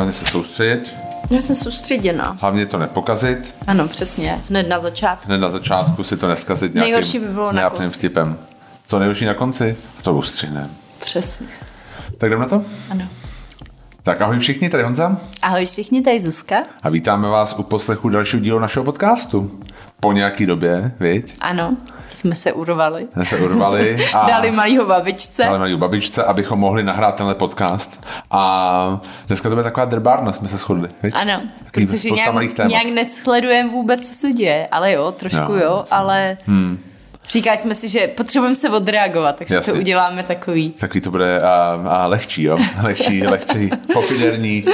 hlavně se soustředit, Já jsem soustředěná. hlavně to nepokazit, Ano, přesně. Hned na začátku. hned na začátku si to neskazit nějakým Nejhorší by bylo na konci. vtipem. Co nejhorší na konci? A to ustřihneme. Přesně. Tak jdeme na to? Ano. Tak ahoj všichni, tady Honza Ahoj všichni, tady Zuzka. a vítáme vás u poslechu dalšího dílu našeho podcastu. Po nějaký době, viď? Ano, jsme se urvali. Jsme se urvali a Dali malýho babičce. dali malý babičce, abychom mohli nahrát tenhle podcast. A dneska to bude taková drbárna, jsme se shodli. Viď? Ano, Takový protože nějak, nějak nesledujeme vůbec, co se děje. Ale jo, trošku Jo, jo, ale hmm. Říkali jsme si, že potřebujeme se odreagovat, takže Jasně. to uděláme takový. Takový to bude a, a lehčí, jo? Lehčí, lehčí, pofiderní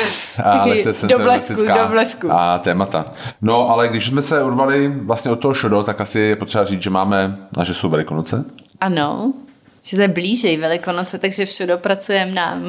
a lehce do blesku, senzoristická do blesku. A témata. No, ale když jsme se urvali vlastně od toho šodo, tak asi je potřeba říct, že máme, a že jsou Velikonoce. Ano, že se blíží Velikonoce, takže všude pracujeme na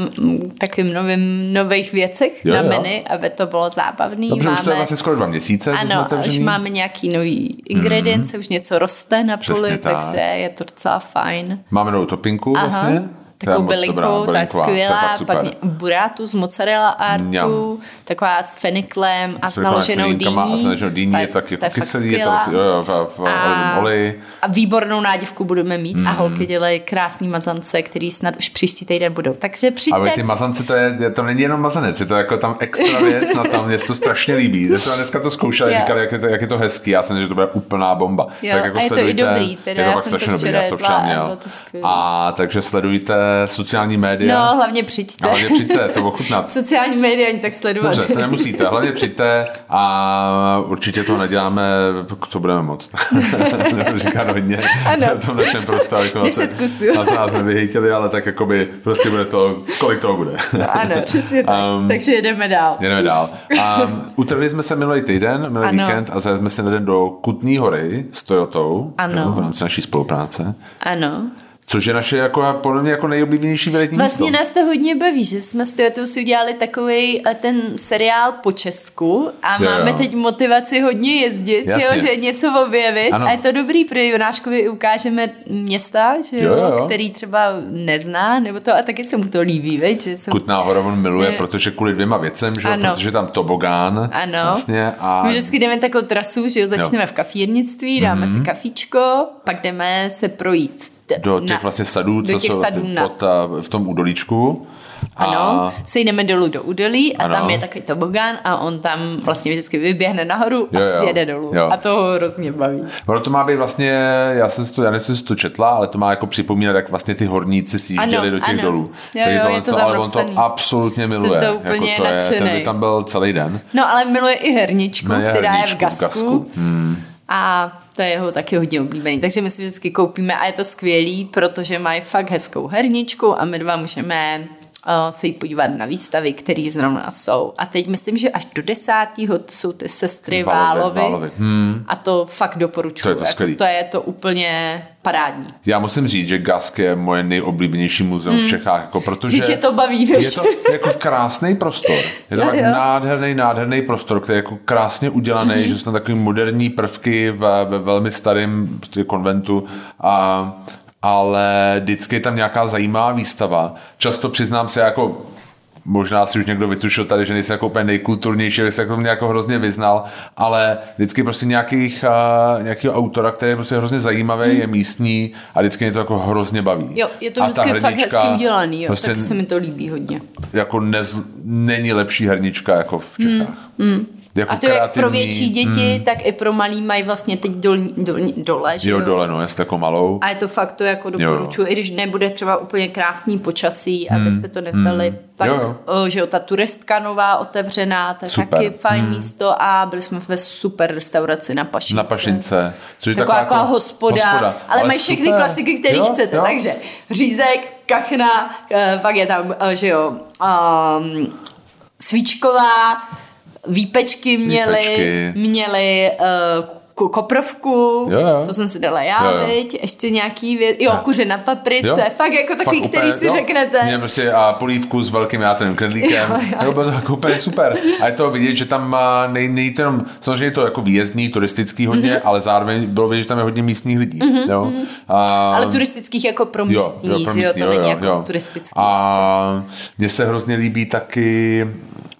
takovým novým, nových věcech, Jo, na jo. menu, aby to bylo zábavný. Dobře, máme, už to je vlastně skoro dva měsíce, jsme ano, otevřený. už máme nějaký nový ingredience, mm. už něco roste na poli, tak. takže je to docela fajn. Máme novou topinku vlastně. Je Takovou bylinku, ta je je skvělá, super. pak burátu z mozzarella artu, Mňam. taková s feniklem a s naloženou dýní. A s naloženou dýní Ta je tak jako ta kyselý, je prostě- jo, jo, v, v olivovém oleji. A výbornou nádivku budeme mít Mhm. a holky dělají krásný mazance, který snad už příští týden budou. Takže přijďte. Ale ty mazance, to, je, je- to není jenom mazanec, je to jako tam extra věc na tam, mě to strašně líbí. Já jsem dneska to zkoušel, Jo. říkali, jak je, to, jak je to hezký, já jsem že to bude úplná bomba. Jo, tak jako a je to i sledujte, dobrý, teda je to já jsem to strašně dobrý, já to včera a měl. to. A takže sledujte sociální média. No, hlavně přijďte. A hlavně přijďte to ochutnat. Sociální média ani tak sledovat. Dobře, to nemusíte, hlavně přijďte a určitě to neděláme, co budeme moc. Nebudu říkat hodně Ano. v tom našem prostoru. Jako Deset se- kusů. Na nás nevyhejtili, ale tak jakoby prostě bude to, kolik toho bude. Ano, přesně tak. Um, Takže jedeme dál. Jedeme dál. Um, utrhli jsme se minulý týden, minulý Ano. víkend a zajeli jsme se na den do Kutní hory s Toyotou. Ano. V rámci naší spolupráce. Ano. Což je naše jako, podle mě jako nejoblíbenější veletní Vlastně místo. nás to hodně baví, že jsme s Toyotou si udělali takový ten seriál po Česku a Jo, máme jo. teď motivaci hodně jezdit, že, jo, že něco objevit Ano. a je to dobrý, protože Jonáškovi ukážeme města, že Jo, jo, jo, jo. který třeba nezná, nebo to a taky se mu to líbí, veď, že jsem Kutná hora on miluje, Je. protože kvůli dvěma věcem, že jo, Ano. protože tam tobogán. Ano. Vlastně, a My vždycky jdeme takovou trasu, že jo, začneme v kafírnictví, dáme mm-hmm. si kafíčko, pak jdeme se projít do těch vlastně sadů, do co těch jsou sadů vlastně na- pod, a, v tom údolíčku. Ano, A sejdeme dolů do údolí a Ano. tam je takový tobogán a on tam vlastně vždycky vyběhne nahoru a Jo, jo. sjede dolů. Jo. A to ho hrozně baví. ono to má být vlastně, já jsem si to, já nevím, jsi to četla, ale to má jako připomínat, jak vlastně ty horníci sjížděli Ano, do těch ano. dolů. Jo, Takže jo, tohle je to to, ale on to absolutně miluje. To úplně jako to je, ten by tam byl celý den. No ale miluje i herničku, která je v herničku v gasku. gasku. Hmm. A to je jeho taky hodně oblíbený. Takže my si vždycky koupíme a je to skvělý, protože mají fakt hezkou herničku a my dva můžeme se jít podívat na výstavy, které zrovna jsou. A teď myslím, že až do desátého jsou ty sestry Válovy, Válovy. Válovy. Hmm. A to fakt doporučuji. To je to skvělý. to je to úplně parádní. Já musím říct, že Gask je moje nejoblíbenější muzeum v Čechách, jako protože Hmm. Že tě to baví, je to jako krásný prostor. Je to tak nádherný, nádherný prostor, který je jako krásně udělaný, Mhm. mm-hmm. že jsou tam takový moderní prvky ve, ve velmi starém prostě konventu a ale vždycky je tam nějaká zajímavá výstava. Často přiznám se jako možná si už někdo vytušil tady, že nejsem jako úplně nejkulturnější, že se jako nějak hrozně vyznal, ale vždycky prostě nějakých, uh, nějakého autora, který je prostě hrozně zajímavý, hmm. je místní a vždycky mě to jako hrozně baví. Jo, je to A vždycky fakt hernička hezky udělaný, jo. Prostě Taky se mi to líbí hodně. jako nez, není lepší hernička jako v Čechách. Hmm. Jako A to jak pro kreativní, větší děti, hmm. tak i pro malý mají vlastně teď dol, dol, dole, že Jo, jo? dole, no, jestli jako malou. A je to fakt to jako doporučuji, i když nebude třeba úplně krásný počasí, abyste to nevzdali, tak Hmm. Jo, o, že jo, ta turistka nová otevřená, to je Super. taky fajn místo a byli jsme ve super restauraci na Pašince. Na Pašince. Což je Taková, taková jako hospoda, hospoda, ale mají všechny klasiky, které Jo, chcete, jo. takže řízek, kachna, eh, pak je tam, eh, že jo, um, svíčková, výpečky měli, Výpečky. měli uh, ko- koprovku, Jo, jo. to jsem si dala já, Jo, jo. viď, ještě nějaký věc, jo, kuře na paprice, Jo. fakt jako takový, Fakt který úplně, si jo. řeknete. Mě prostě a polívku s velkým játrovým knedlíkem. Jo, jo. Jo, bylo to jako úplně super. A je to vidět, že tam má, nej, nej to jenom, samozřejmě je to jako výjezdní, turistický hodně, Mhm. mm-hmm. ale zároveň bylo vidět, že tam je hodně místních lidí. Mm-hmm. Jo. A, Ale turistických jako pro místní, pro že jo, místní, to není jako turistický. A mně se hrozně líbí taky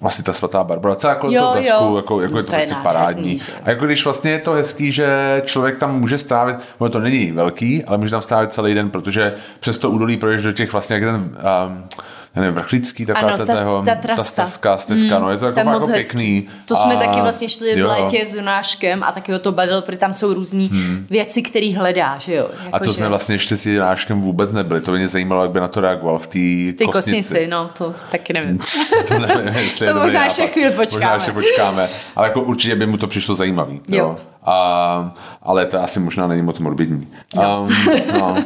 vlastně ta svatá Barbara, celá jako Jo, to blesku, jo. jako, jako je to, To je prostě nádherný, parádní. že jo. A jako když vlastně je to hezký, že člověk tam může strávit, ono to není velký, ale může tam strávit celý den, protože přes to údolí projdeš do těch vlastně, jak ten, um, já nevím, vrchlický, taková Ano, ta, ta- ta ta trasta. stezka, stezka, no, je to jako, jako pěkný. To jsme A- taky vlastně šli v jo. létě s Jonáškem a taky ho to bavilo, protože tam jsou různý věci, které hledá, že jo. A to jsme vlastně ještě s Jiráškem vůbec nebyli. To by mě zajímalo, jak by na to reagoval v té kosnici. kosnici, no, to taky nevím. to nevím, To možná ještě chvíli Možná počkáme. ještě počkáme. Ale jako určitě by mu to přišlo zajímavý. Jo. Jo. A, ale to asi možná není moc morbidní. Um, no.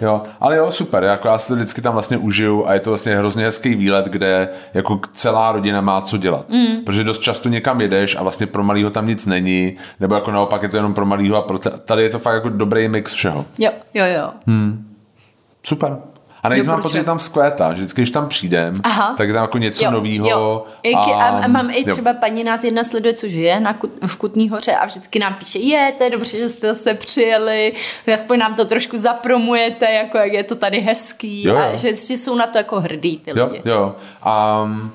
Jo, ale jo, super, jako já si to vždycky tam vlastně užiju a je to vlastně hrozně hezký výlet, kde jako celá rodina má co dělat. Mm. Protože dost často někam jedeš a vlastně pro malýho tam nic není, nebo jako naopak je to jenom pro malýho a pro t- tady je to fakt jako dobrý mix všeho. Jo, jo, jo. Super. A nejvíc mám pocit, že tam vzkvétá, že vždycky, když tam přijdem, Aha. tak je tam jako něco Jo, nového. jo. A, a mám i jo. třeba paní nás jedna sleduje, co žije na v Kutní hoře a vždycky nám píše, je, to je dobře, že jste se přijeli, aspoň nám to trošku zapromujete, jako jak je to tady hezký Jo, jo. a že jsou na to jako hrdí ty Jo, lidi. jo. Um,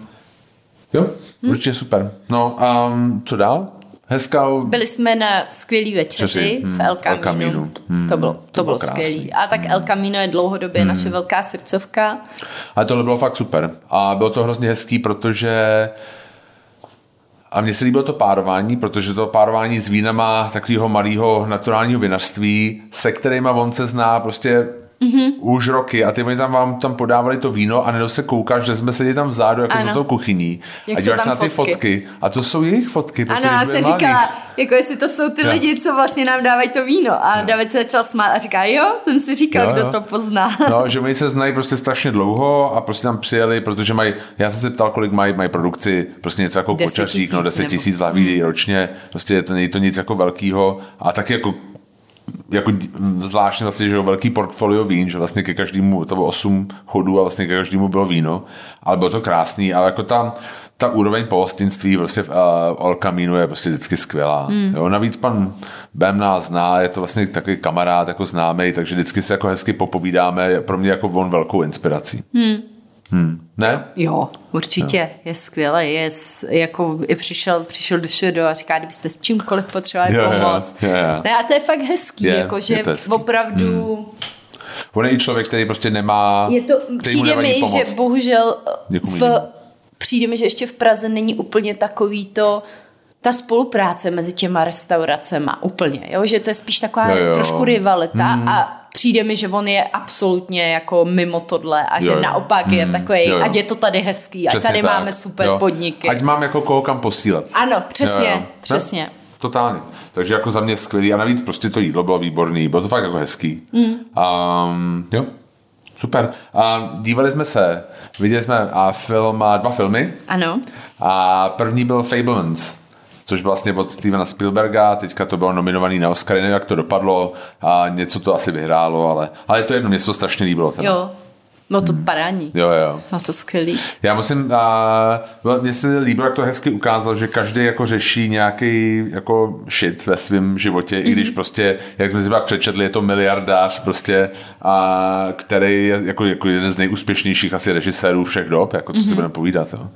jo, Hm? určitě super. No, um, co dál? Hezká... Byli jsme na skvělý večeři Večeři, v El v El Camino. Caminu. Hm, to bylo, to, to bylo skvělý. A tak El Camino je dlouhodobě naše velká srdcovka. Ale tohle bylo fakt super. A bylo to hrozně hezký, protože a mně se líbilo to párování, protože to párování s vínama takového malého naturálního vinařství, se kterýma on se zná prostě. Mm-hmm. už roky a ty oni tam vám tam podávali to víno a nedo se koukáš, že jsme seděli tam vzadu jako Ano. za tou kuchyní Jak a díváš se na ty fotky. fotky a to jsou jejich fotky. Prostě, Ano, já jsem říkala, jako jestli to jsou ty Jo. lidi, co vlastně nám dávají to víno. A David se začal smát a říká, jo, jsem si říkal, Jo, kdo jo. to pozná. No, že oni se znají prostě strašně dlouho a prostě tam přijeli, protože mají, já jsem se ptal, kolik mají, mají produkci, prostě něco jako 10 kočařík, no tisíc 10 nebo- tisíc lahví ročně, prostě to není to nic jako velkýho a taky jako jako zvláštně vlastně, že jo, velký portfolio vín, že vlastně ke každému, to bylo 8 chodů a vlastně ke každému bylo víno, ale bylo to krásný, ale jako tam ta úroveň pohostinství prostě v uh, El Camino je prostě vždycky skvělá. Hmm. Jo, navíc pan Bem nás zná, je to vlastně takový kamarád, jako známý, takže vždycky se jako hezky popovídáme, je pro mě jako on velkou inspirací. Hmm. Hmm. Ne? Jo, určitě, je skvělé, je jako i přišel, přišel do šedo a říká, kdybyste s čímkoliv potřebovali Jo, jo, pomoc. jo, jo. Ne, a to je fakt hezký, Je, jako, je že to hezký. opravdu On je i člověk, který prostě nemá... je to, přijde mi, pomoct. že bohužel Někomu v, jinému. přijde mi, že ještě v Praze není úplně takový to, ta spolupráce mezi těma restauracema úplně, jo? že to je spíš taková Jo, jo. trošku rivalita hmm. a přijde mi, že on je absolutně jako mimo tohle a že Jo, jo. naopak je Hmm. takový, Jo, jo. ať je to tady hezký, ať Přesně tady tak. máme super Jo. podniky. Ať mám jako koho kam posílat. Ano, přesně, Jo, jo. přesně. Ne? Totálně. Takže jako za mě skvělý. A navíc prostě to jídlo bylo výborný. Bylo to fakt jako hezký. Mm. Um, jo, super. A dívali jsme se, viděli jsme a film, a dva filmy. Ano. A první byl Fablemans, což vlastně od Stevena Spielberga, teďka to bylo nominovaný na Oscary, nevím, jak to dopadlo, a něco to asi vyhrálo, ale, ale to jedno, mě se to strašně líbilo. Teda. Jo, no to parání. jo, jo. No to skvělý. Já musím, uh, mně se líbilo, jak to hezky ukázal, že každý jako řeší nějaký jako shit ve svém životě, mm-hmm. i když prostě, jak jsme si pak přečetli, je to miliardář prostě, a, který je jako, jako jeden z nejúspěšnějších asi režisérů všech dob, jako co mm-hmm. si budeme povídat. Jo.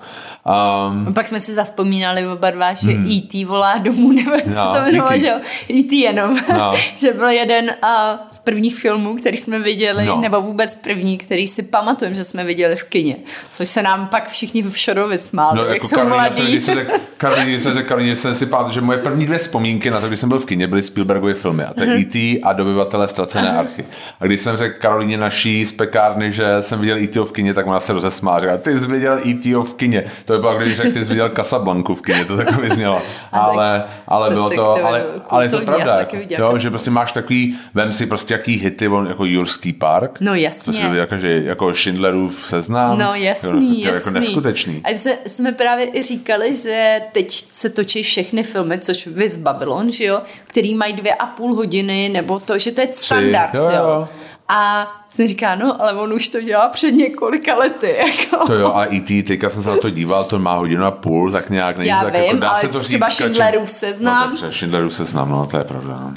Um, Pak jsme si zaspomínali oba dva, že hmm. E.T. volá domů, nebo jak se No, to jmenovalo, E.T.. že jo? E.T. jenom. No. že byl jeden uh, z prvních filmů, který jsme viděli, No. nebo vůbec první, který si pamatujeme, že jsme viděli v kině. Což se nám pak všichni v Šorovi smáli, No, jak jako jsou mladí. když jsem řekl, Karolína, jsem řekl, Karolína, jsem si pamatuju, že moje první dvě vzpomínky na to, když jsem byl v kině, byly Spielbergovy filmy. A to je E.T. a Dobyvatele ztracené archy. A když jsem řekl Karolíně naší z pekárny, že jsem viděl E.T. v kině, tak ona se rozesmála. Říkala, ty jsi viděl E.T. v kině. To by bylo, když řekl, ty jsi viděl Casablanku v kině. To tak vyznělo. Ale, ale bylo to, ale, ale je to pravda. Jako, jo, že prostě máš takový, vem si prostě jaký hity, on, jako Jurský park. No jasně. Si viděl, jako, že, jako Schindlerův seznam. No Jo, jasný, to je jasný. jako neskutečný. A se, jsme právě i říkali, že teď se točí všechny filmy, což vy z Babylon, že jo, který mají dvě a půl hodiny, nebo to, že to je standard, jo, jo. jo. A jsem říká, no, ale on už to dělá před několika lety, jako. To jo, a E.T., teďka jsem se na to díval, to má hodinu a půl, tak nějak není Já tak jako vím, dá ale se to třeba říct, Schindlerův seznam. No, Schindlerův seznam, no, to je pravda. no.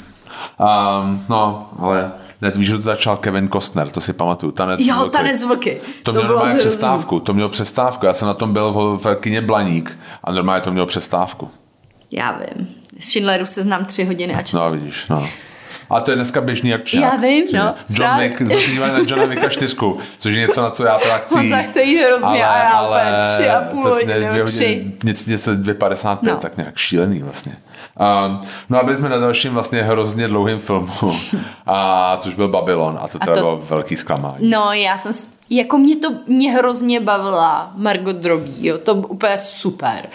Um, no, ale Hned víš, že to začal Kevin Costner, to si pamatuju. Tanec Jo, vlky. tanec vlky. To, To mělo normálně přestávku, to mělo přestávku. Já jsem na tom byl v, v kině Blaník a normálně to mělo přestávku. Já vím. Z Schindleru se znám tři hodiny a čtyři. No vidíš, no. A to je dneska běžný jak. Já vím, no. John. Wick, zase na Johna Wicka 4, což je něco, na co já teda chci. Honza chce jít hrozně a já úplně tři a půl to hodiny, dvě hodiny, něco, něco 2,55, No. tak nějak šílený vlastně. Um, no a byli jsme na dalším vlastně hrozně dlouhým filmu, a, což byl Babylon a to to- bylo velký zklamání. No, já jsem, jako mě to, mě hrozně bavila Margot Drobí, jo, to úplně super.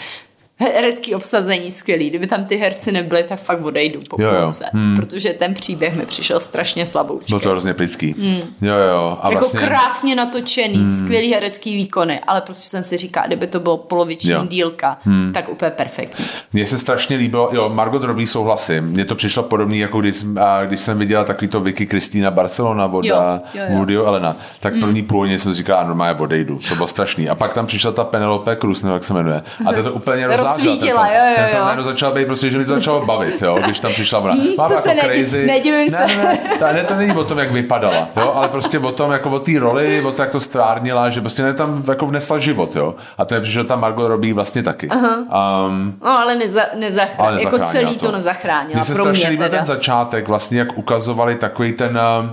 Herecký obsazení skvělý, kdyby tam ty herci nebyli, tak fakt odejdu po Jo, jo. půlce, protože ten příběh mi přišel strašně slaboučký. Bylo to hrozně plitký. Jo, jo. A jako vlastně, krásně natočený, hmm. skvělý herecký výkony, ale prostě jsem si říkala, kdyby to bylo poloviční Jo. dílka, hmm. tak úplně perfektní. Mně se strašně líbilo, jo, Margot Robbie souhlasím, mně to přišlo podobný, jako když, jsem- a když jsem viděla takový to Vicky Kristýna Barcelona od Jo, a- jo, jo. Woody Elena, tak první půl hodiny jsem si říkala, normálně odejdu, to bylo strašný. A pak tam přišla ta Penelope Cruz, nebo jak se jmenuje, a to to úplně rozvážela. Rozsvítila, film. jo, jo, Ten film jo. najednou začal být, prostě, že mi to začalo bavit, jo, když tam přišla ona. Má to jako se crazy. nedivím ne, se. Ne, ne, to, ne, to není o tom, jak vypadala, jo, ale prostě o tom, jako o té roli, o tom, jak to strárnila, že prostě ne tam jako vnesla život, jo. A to je přišel tam Margot Robbie vlastně taky. Um, No, ale neza, nezachránila, ale jako celý to, nezachránila, Mně se strašně líbil ten začátek, vlastně jak ukazovali takový ten um,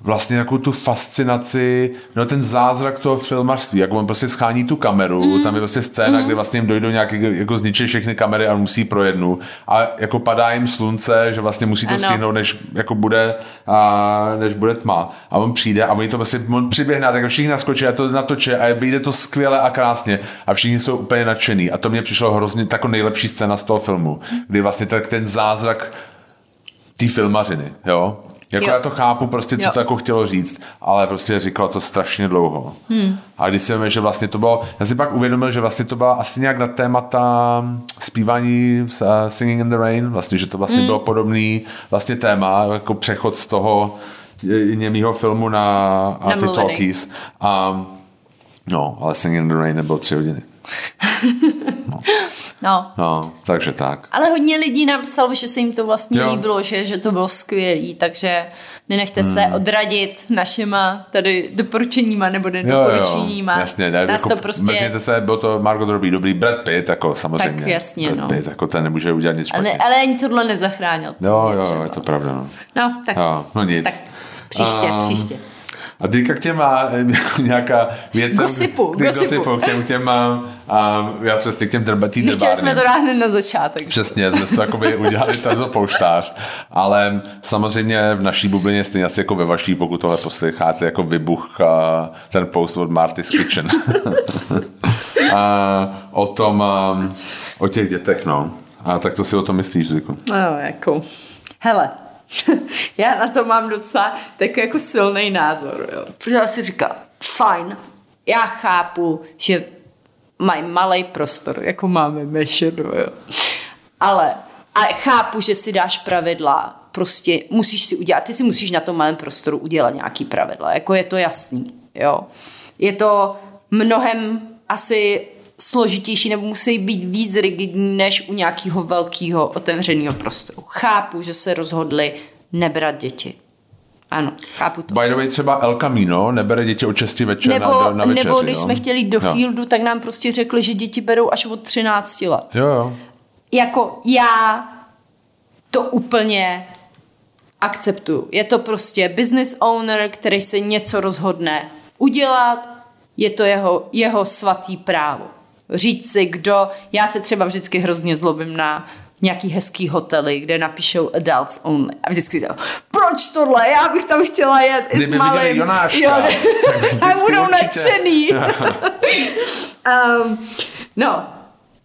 vlastně nějakou tu fascinaci, no ten zázrak toho filmařství, jak on prostě schání tu kameru, mm. tam je prostě scéna, mm. kdy vlastně jim dojdou nějaký, jako zničí všechny kamery a musí pro jednu a jako padá jim slunce, že vlastně musí to Ano. stihnout, než jako bude, a, než bude tma a on přijde a oni to prostě, on přiběhne tak všichni naskočí a to natočí a vyjde to skvěle a krásně a všichni jsou úplně nadšený a to mě přišlo hrozně jako nejlepší scéna z toho filmu, kdy vlastně tak ten zázrak té filmařiny, jo? Jako Jo. já to chápu prostě, co Jo. to jako chtělo říct, ale prostě říkala to strašně dlouho. Hmm. A když víme, že vlastně to bylo, já si pak uvědomil, že vlastně to byla asi nějak na témata zpívání uh, Singing in the Rain, vlastně, že to vlastně hmm. bylo podobný vlastně téma, jako přechod z toho eh, němýho filmu na, na ty talkies. A, no, ale Singing in the Rain nebylo tři hodiny. No. No, takže tak. Ale hodně lidí napsalo, že se jim to vlastně Jo. jo. líbilo, že, že to bylo skvělý, takže nenechte se Hmm. odradit našima tady doporučeníma nebo nedoporučeníma. jasně, ne, Nás jako, to prostě... mrkněte se, bylo to Margot Robbie, dobrý, Brad Pitt, jako samozřejmě. Tak jasně, Brad no. Pitt, jako ten nemůže udělat nic Ale, špatně. ale ani tohle nezachránil. Jo, jo, třeba. je to pravda, no. No, tak, Jo, no nic. tak příště, Ehm, příště. A teďka k těm má jako nějaká věc. Gosipu, k, gosipu. gosipu, k těm, k těm a, a já přesně k těm drbatý Nechtěli jsme to dát hned na začátek. Přesně, jsme to jakoby udělali tento pouštář, ale samozřejmě v naší bublině stejně asi jako ve vaší, pokud tohle posloucháte, jako vybuch a ten post od Marty's Kitchen. a o tom, a, o těch dětech, no. A tak to si o tom myslíš, Ziku? No, jako, hele, já na to mám docela takový jako silný názor, jo. Já si říkám, fajn, já chápu, že mají malý prostor, jako máme mešeru, jo. Ale a chápu, že si dáš pravidla, prostě musíš si udělat, ty si musíš na tom malém prostoru udělat nějaký pravidla, jako je to jasný, jo. Je to mnohem asi složitější nebo musí být víc rigidní než u nějakého velkého otevřeného prostoru. Chápu, že se rozhodli nebrat děti. Ano, chápu to. By the way, třeba El Camino nebere děti od 6 večer Nebo, na, na večeři, nebo když jo? jsme chtěli jít do Jo. fieldu, tak nám prostě řekli, že děti berou až od 13 let. Jo, jo. Jako já to úplně akceptuju. Je to prostě business owner, který se něco rozhodne udělat, je to jeho, jeho svatý právo. Říct si, kdo, já se třeba vždycky hrozně zlobím na nějaký hezký hotely, kde napíšou adults only. A vždycky říkám, proč tohle? Já bych tam chtěla jet i s Kdyby malým. viděli Jonáška, Jo, tak budou určitě. nadšený. um, no,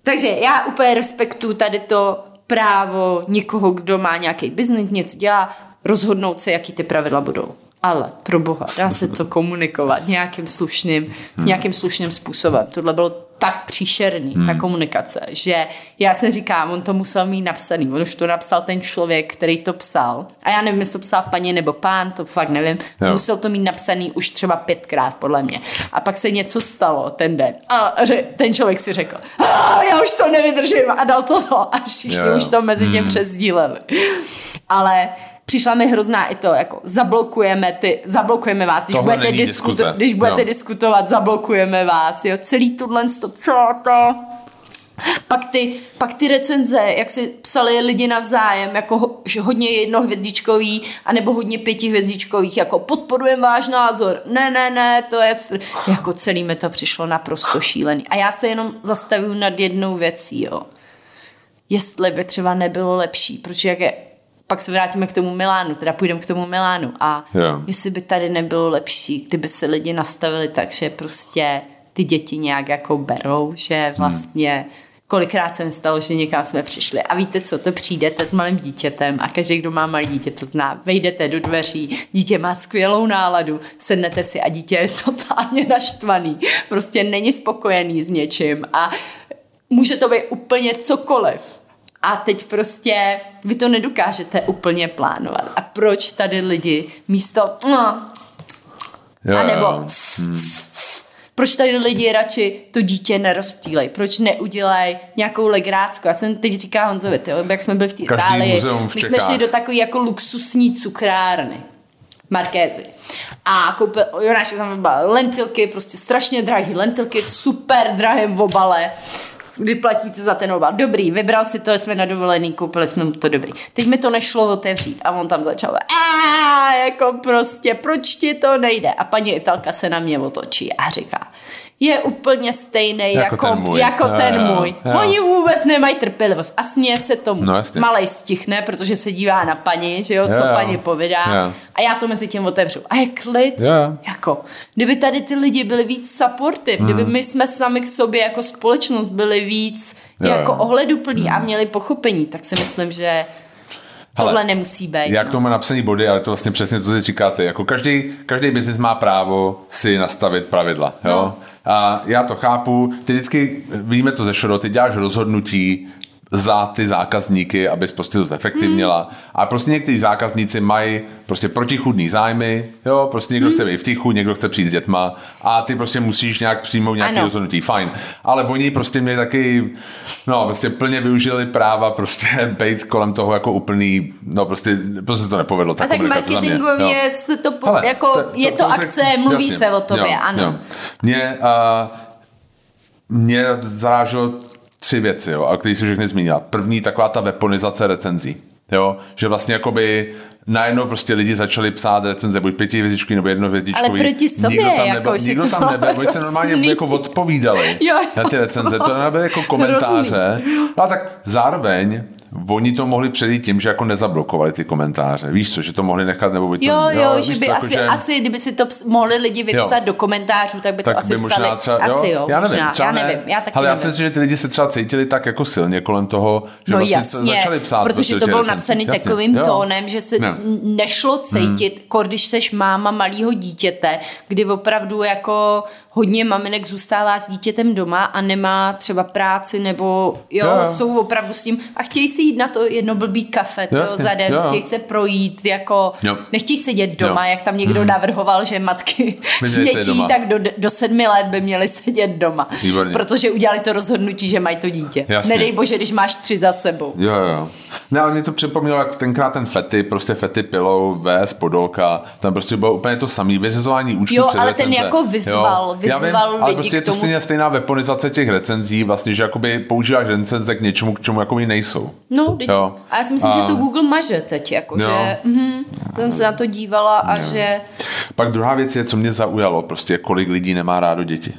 takže já úplně respektuju tady to právo někoho, kdo má nějaký biznis, něco dělá, rozhodnout se, jaký ty pravidla budou. Ale pro boha, dá se to komunikovat nějakým slušným, nějakým slušným způsobem. Tohle bylo tak příšerný, ta komunikace, že já si říkám, on to musel mít napsaný. On už to napsal ten člověk, který to psal. A já nevím, jestli to psal paní nebo pán, to fakt nevím. Jo. Musel to mít napsaný už třeba pětkrát, podle mě. A pak se něco stalo ten den. A ře- ten člověk si řekl, "Ah, já už to nevydržím a dal to to. A všichni Jo, už to mezi tím přesdíleli. Ale přišla mi hrozná i to, jako zablokujeme ty, zablokujeme vás, když Tohle budete, diskuto, když budete Jo. diskutovat, zablokujeme vás, jo, celý tohle, to, celá to, pak ty, pak ty recenze, jak si psali lidi navzájem, jako že hodně jednohvězdičkový, anebo hodně pětihvězdičkových, jako podporujem váš názor, ne, ne, ne, to je, str- jako celý mi to přišlo naprosto šílený. A já se jenom zastavuju nad jednou věcí, jo. Jestli by třeba nebylo lepší, protože jak je, pak se vrátíme k tomu Milánu, teda půjdeme k tomu Milánu. A Jo. jestli by tady nebylo lepší, kdyby se lidi nastavili tak, že prostě ty děti nějak jako berou, že vlastně kolikrát se mi stalo, že někam jsme přišli. A víte co, to přijdete s malým dítětem a každý, kdo má malé dítě, to zná, vejdete do dveří, dítě má skvělou náladu, sednete si a dítě je totálně naštvaný, prostě není spokojený s něčím a může to být úplně cokoliv. A teď prostě vy to nedokážete úplně plánovat. A proč tady lidi místo no, Jo, a nebo jo. proč tady lidi radši to dítě nerozptýlej? Proč neudělají nějakou legrácku? Já jsem teď říkala Honzovi, tyjo, jak jsme byli v té Itálii, v my jsme šli do takové jako luxusní cukrárny. Markézy. A koupil, Jonáš tam byla lentilky, prostě strašně drahý lentilky v super drahém obale kdy platíte za ten obal. Dobrý, vybral si to, jsme na dovolený, koupili jsme mu to dobrý. Teď mi to nešlo otevřít a on tam začal a jako prostě, proč ti to nejde? A paní Italka se na mě otočí a říká, je úplně stejný Jako jako, ten můj. jako Jo, ten jo, můj. jo. Oni vůbec nemají trpělivost a směje se tomu. No, jasně. Malej stichne, protože se dívá na paní, že jo, co Jo, jo. paní povídá. Jo. A já to mezi tím otevřu. A je klid. Jo. Jako, kdyby tady ty lidi byli víc supportive, Hmm. kdyby my jsme sami k sobě jako společnost byli víc Jo, jako ohleduplní a měli pochopení, tak si myslím, že Hele, tohle nemusí být. Já k no. tomu mám napsaný body, ale to vlastně přesně to, co říkáte. Jako každý, každý biznis má právo si nastavit pravidla. Jo? No. A já to chápu. Ty vždycky, vidíme to ze Šoro, ty děláš rozhodnutí za ty zákazníky, abys prostě to zefektivnila. Hmm. A prostě někteří zákazníci mají prostě protichudný zájmy, jo, prostě někdo Hmm. chce být v tichu, někdo chce přijít s dětma a ty prostě musíš nějak přijmout nějaké Ano. rozhodnutí, fajn. Ale oni prostě měli taky, no, prostě plně využili práva prostě být kolem toho jako úplný, no prostě, prostě se to nepovedlo. ta A tak mě, marketingově jo. se to, po, Hele, jako, je to, akce, mluví jasně, se o tobě, jo, ano. Jo. Mě, uh, mě zaráželo tři věci, jo, a který si všechny zmínila. První, taková ta weaponizace recenzí. Jo, že vlastně jakoby najednou prostě lidi začali psát recenze, buď pětihvězdičkový nebo jednohvězdičkový. Ale proti sobě, nikdo tam jako, nebyl, že nikdo tam nebyl, oni se normálně jako odpovídali Jo, jo. na ty recenze, to nebyly jako komentáře. No a tak zároveň oni to mohli předjít tím, že jako nezablokovali ty komentáře. Víš co, že to mohli nechat nebo by to, Jo, jo, že by co, asi, jako, asi, kdyby si to mohli lidi vypsat Jo. do komentářů, tak by to tak asi by možná psali. třeba, asi jo, já nevím, možná, třeba já ne. nevím, já taky Ale já si myslím, že ty lidi se třeba cítili tak jako silně kolem toho, že No vlastně jasně, začali psát. protože prostě to bylo Jasně, takovým jo. tónem, že se Ne. nešlo cítit, hmm. když seš máma malého dítěte, kdy opravdu jako hodně maminek zůstává s dítětem doma a nemá třeba práci nebo jo, Jo, jsou opravdu s tím a chtějí si jít na to jedno blbý kafe jo, za den, jo, chtějí se projít, jako Jo. nechtějí sedět doma, Jo. jak tam někdo navrhoval, že matky dětí tak do, do sedmi let by měly sedět doma, Výborně. protože udělali to rozhodnutí, že mají to dítě. Jasně. Nedej bože, když máš tři za sebou. Jo, jo. Ne, ale mě to připomnělo, jak tenkrát ten Fety, prostě Fety pilou, VS Podolka, tam prostě bylo úplně to samé, vyřizování účtu Jo, ale ten jako vyzval- Jo. Vyzval Já vím, ale lidi prostě je to tomu- stejně stejná weaponizace těch recenzí, vlastně, že jakoby používáš recenze k něčemu, k čemu jako nejsou. No, teď, Jo. a já si myslím, A- že to Google maže teď, jako, Jo. že mhm, jsem se na to dívala a že Pak druhá věc je, co mě zaujalo, prostě kolik lidí nemá rádo děti.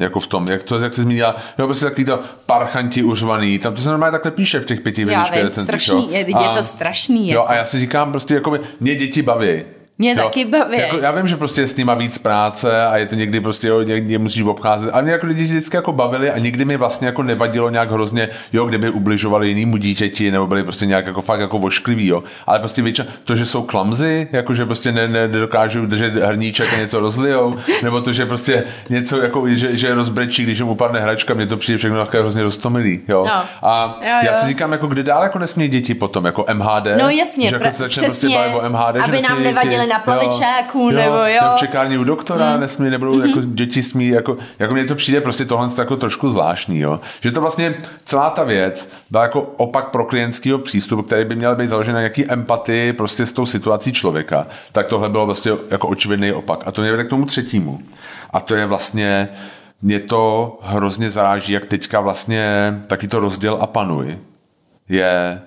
Jako v tom, jak to, jak se zmínila, jo, prostě takový to parchanti uřvaný, tam to se normálně takhle píše v těch pěti vědičkých recenzích. strašný, jo. je, je to strašný. Jo, Jako. a já si říkám prostě, jakoby, mě děti baví. Mě jo. taky baví. Jako, já vím, že prostě je s nima víc práce a je to někdy prostě, jo, někdy musíš obcházet. Ale mě jako lidi vždycky jako bavili a nikdy mi vlastně jako nevadilo nějak hrozně, jo, kdyby ubližovali jinému dítěti nebo byli prostě nějak jako fakt jako vošklivý, jo. Ale prostě většinou to, že jsou klamzy, jako že prostě ne, ne, nedokážou držet hrníček a něco rozlijou, nebo to, že prostě něco jako, že, že rozbrečí, když jim upadne hračka, mně to přijde všechno takové hrozně roztomilý, jo. No. A Jo, já jo. si říkám, jako kde dál jako nesmí děti potom, jako MHD, No jasně, že jako pra- se začne prostě přesně, bavit o MHD, že aby nesmí nám děti. Na plavičáku, jo, nebo jo. jo. v čekárně u doktora, hmm. nesmí, nebudou, mm-hmm. jako děti smí, jako, jako mně to přijde prostě tohle jako trošku zvláštní, jo. Že to vlastně celá ta věc byla jako opak pro klientského přístupu, který by měl být založen na nějaký empatii prostě s tou situací člověka, tak tohle bylo vlastně jako očividný opak. A to mě vede k tomu třetímu. A to je vlastně mě to hrozně zaráží, jak teďka vlastně taky to rozděl a panuj je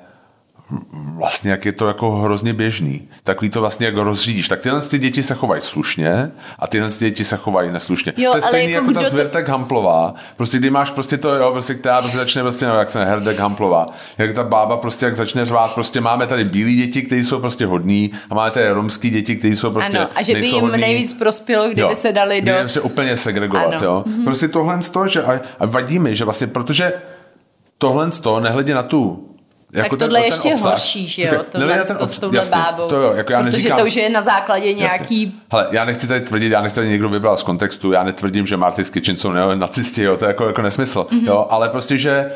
vlastně jak je to jako hrozně běžný. Takový to vlastně jak rozřídíš. Tak tyhle ty děti se chovají slušně a tyhle ty děti se chovají neslušně. Jo, to je stejný jako, jako ta Zvertek to... Hamplová. Prostě kdy máš prostě to, jo, prostě, která prostě začne prostě, no, jak se Herdek Hamplová. Jak ta bába prostě jak začne řvát, prostě máme tady bílí děti, kteří jsou prostě hodní a máme tady romský děti, kteří jsou prostě ano, a že by jim hodný. nejvíc prospělo, kdyby jo, se dali do... se úplně segregovat, ano. jo. Mm-hmm. Prostě tohle z toho, že a, a vadí mi, že vlastně, protože tohle z toho, nehledě na tu jako tak tohle je ještě obsah. horší, že jo? Tohle ten to s touhle jasně, bábou. To jo, jako já protože neříkám, to už je na základě nějaký... Hele, já nechci tady tvrdit, já nechci tady někdo vybral z kontextu, já netvrdím, že Marty's Kitchen jsou nacisti, jo, to je jako, jako nesmysl, mm-hmm. jo, ale prostě, že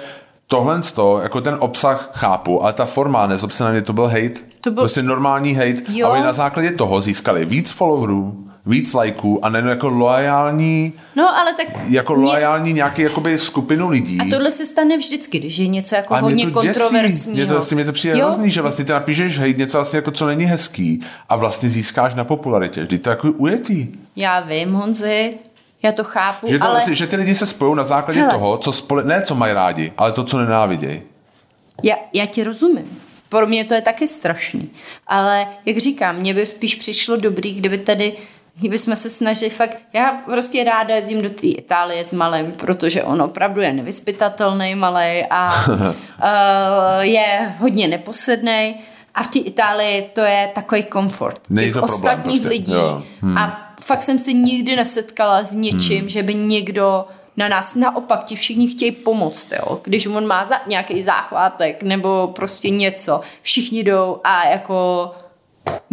tohle to, jako ten obsah chápu, ale ta forma, nezlob se na mě, to byl hate. To byl... Prostě normální hate. Jo. A oni na základě toho získali víc followerů, víc lajků a nejen jako loajální no, ale tak jako mě... loajální nějaký jakoby skupinu lidí. A tohle se stane vždycky, když je něco jako hodně kontroverzní. Mě to, vlastně, mě to přijde jo? hrozný, že vlastně ty napíšeš hej, něco vlastně jako co není hezký a vlastně získáš na popularitě. Vždyť to jako ujetý. Já vím, Honzi, já to chápu, že, to ale... Že ty lidi se spojují na základě Hele. toho, co spole... ne co mají rádi, ale to, co nenávidějí. Já, já ti rozumím. Pro mě to je taky strašný. Ale jak říkám, mně by spíš přišlo dobrý, kdyby tady kdyby jsme se snažili fakt, já prostě ráda jezdím do té Itálie s malým, protože on opravdu je nevyspytatelný malý a uh, je hodně neposedný a v té Itálii to je takový komfort těch problém, ostatních prostě. lidí hmm. a fakt jsem se nikdy nesetkala s něčím, hmm. že by někdo na nás naopak ti všichni chtějí pomoct, jo? když on má za, nějaký záchvátek nebo prostě něco, všichni jdou a jako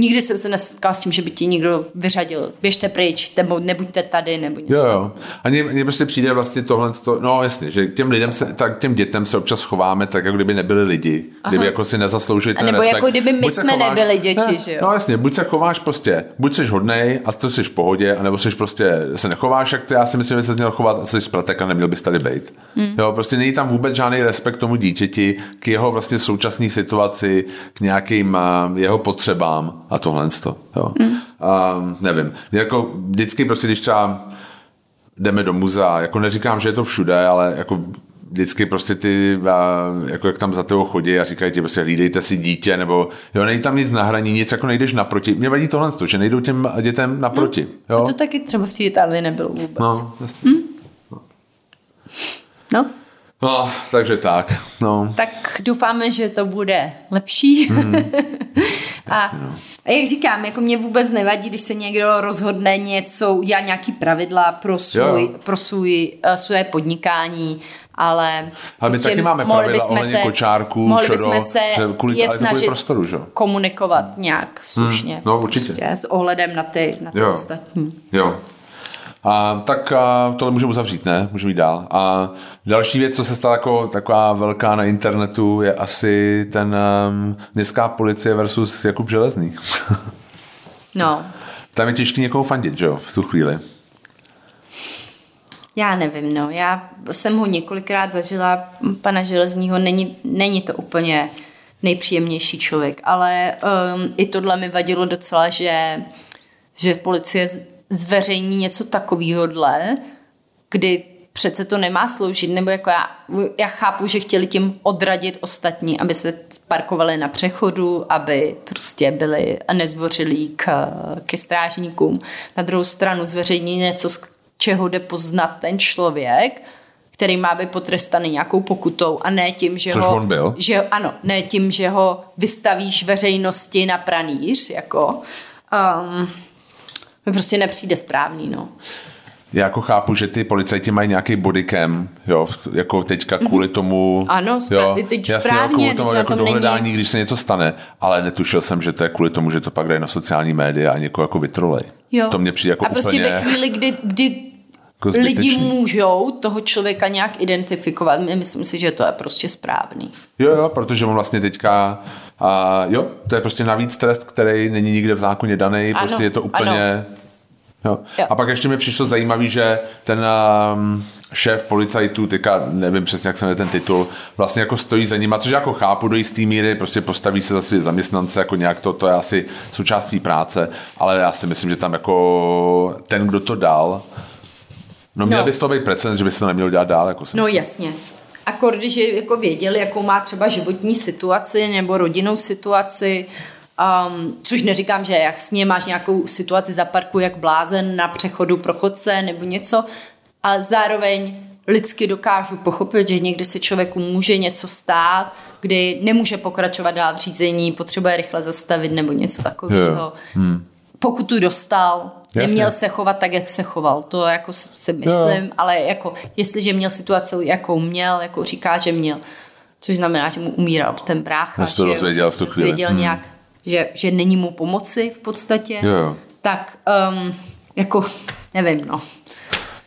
Nikdy jsem se nesetkala s tím, že by ti někdo vyřadil, běžte pryč, nebo nebuďte tady, nebo něco. Jo, jo. A mně prostě přijde vlastně tohle, no jasně, že těm lidem se, tak těm dětem se občas chováme tak, jako kdyby nebyli lidi, Aha. kdyby jako si nezasloužili ten a nebo respekt. jako kdyby my jsme chováš, nebyli děti, ne, že jo. No jasně, buď se chováš prostě, buď jsi hodnej a to jsi v pohodě, anebo jsi prostě se nechováš, jak ty, já si myslím, že se měl chovat a jsi pratek a neměl bys tady být. Hmm. Jo, prostě není tam vůbec žádný respekt tomu dítěti, k jeho vlastně současné situaci, k nějakým uh, jeho potřebám a tohle to. Jo. Mm. A, nevím. Jako vždycky prostě, když třeba jdeme do muzea, jako neříkám, že je to všude, ale jako vždycky prostě ty, jako jak tam za tebou chodí a říkají ti prostě hlídejte si dítě, nebo jo, nejde tam nic na hraní, nic jako nejdeš naproti. Mě vadí tohle, že nejdou těm dětem naproti. No, jo? A to taky třeba v té Itálii nebylo vůbec. No, jasně. Hmm? No. No, takže tak. No. Tak doufáme, že to bude lepší. Hmm. a, no. a jak říkám, jako mě vůbec nevadí, když se někdo rozhodne něco, udělat nějaký pravidla pro, svůj, pro svůj, uh, své podnikání, ale... Ale my prostě taky máme pravidla ohledně se, kočárků, mohli bychom se že kvůli, je snažit prostoru, že? komunikovat nějak slušně. Hmm, no, určitě. Prostě, s ohledem na ty, na ty jo. ostatní. Jo. A, tak a, tohle můžeme uzavřít, ne? Můžeme jít dál. A další věc, co se stala jako taková velká na internetu, je asi ten um, městská policie versus Jakub Železný. no. Tam je těžký někoho fandit, že jo, v tu chvíli. Já nevím, no. Já jsem ho několikrát zažila, pana Železního, není, není to úplně nejpříjemnější člověk, ale um, i tohle mi vadilo docela, že, že policie zveřejní něco takového dle, kdy přece to nemá sloužit, nebo jako já, já chápu, že chtěli tím odradit ostatní, aby se parkovali na přechodu, aby prostě byli nezvořilí k, ke strážníkům. Na druhou stranu zveřejní něco, z čeho jde poznat ten člověk, který má být potrestaný nějakou pokutou a ne tím, že Což ho... on byl. Že, ano, ne tím, že ho vystavíš veřejnosti na pranýř, jako... Um, mi prostě nepřijde správný, no. Já jako chápu, že ty policajti mají nějaký bodycam, jo, jako teďka mhm. kvůli tomu... Ano, jo, teď jasně, správně. Kvůli tomu jako dohledání, není... když se něco stane, ale netušil jsem, že to je kvůli tomu, že to pak dají na sociální média a někoho jako vytrolej. Jo. To mě přijde jako A prostě úplně... ve chvíli, kdy, kdy jako lidi můžou toho člověka nějak identifikovat. Myslím si, že to je prostě správný. Jo, jo, protože on vlastně teďka A jo, to je prostě navíc trest, který není nikde v zákoně daný, Ano, prostě je to úplně... ano. Jo. Jo. A pak ještě mi přišlo zajímavý, že ten um, šéf policajtů, teďka nevím přesně, jak se jmenuje ten titul, vlastně jako stojí za nima, což jako chápu do jistý míry, prostě postaví se za své zaměstnance, jako nějak to, to je asi součástí práce, ale já si myslím, že tam jako ten, kdo to dal, no měl No. by z toho být precedens, že by se to nemělo dělat dál, jako No myslím. jasně. Akor, když je jako věděli, jakou má třeba životní situaci nebo rodinnou situaci, um, což neříkám, že jasně máš nějakou situaci za parku jak blázen na přechodu pro chodce nebo něco, ale zároveň lidsky dokážu pochopit, že někdy se člověku může něco stát, kdy nemůže pokračovat dál v řízení, potřebuje rychle zastavit nebo něco takového. Hmm. Pokutu dostal, Jasně. neměl se chovat tak, jak se choval. To jako si myslím, ale jako jestliže měl situaci, jakou měl, jako říká, že měl, což znamená, že mu umíral ten brácha, jsem to že dozvěděl v tu se chvíli. dozvěděl Hmm. nějak, že, že není mu pomoci v podstatě, Jo, jo. tak um, jako nevím, no.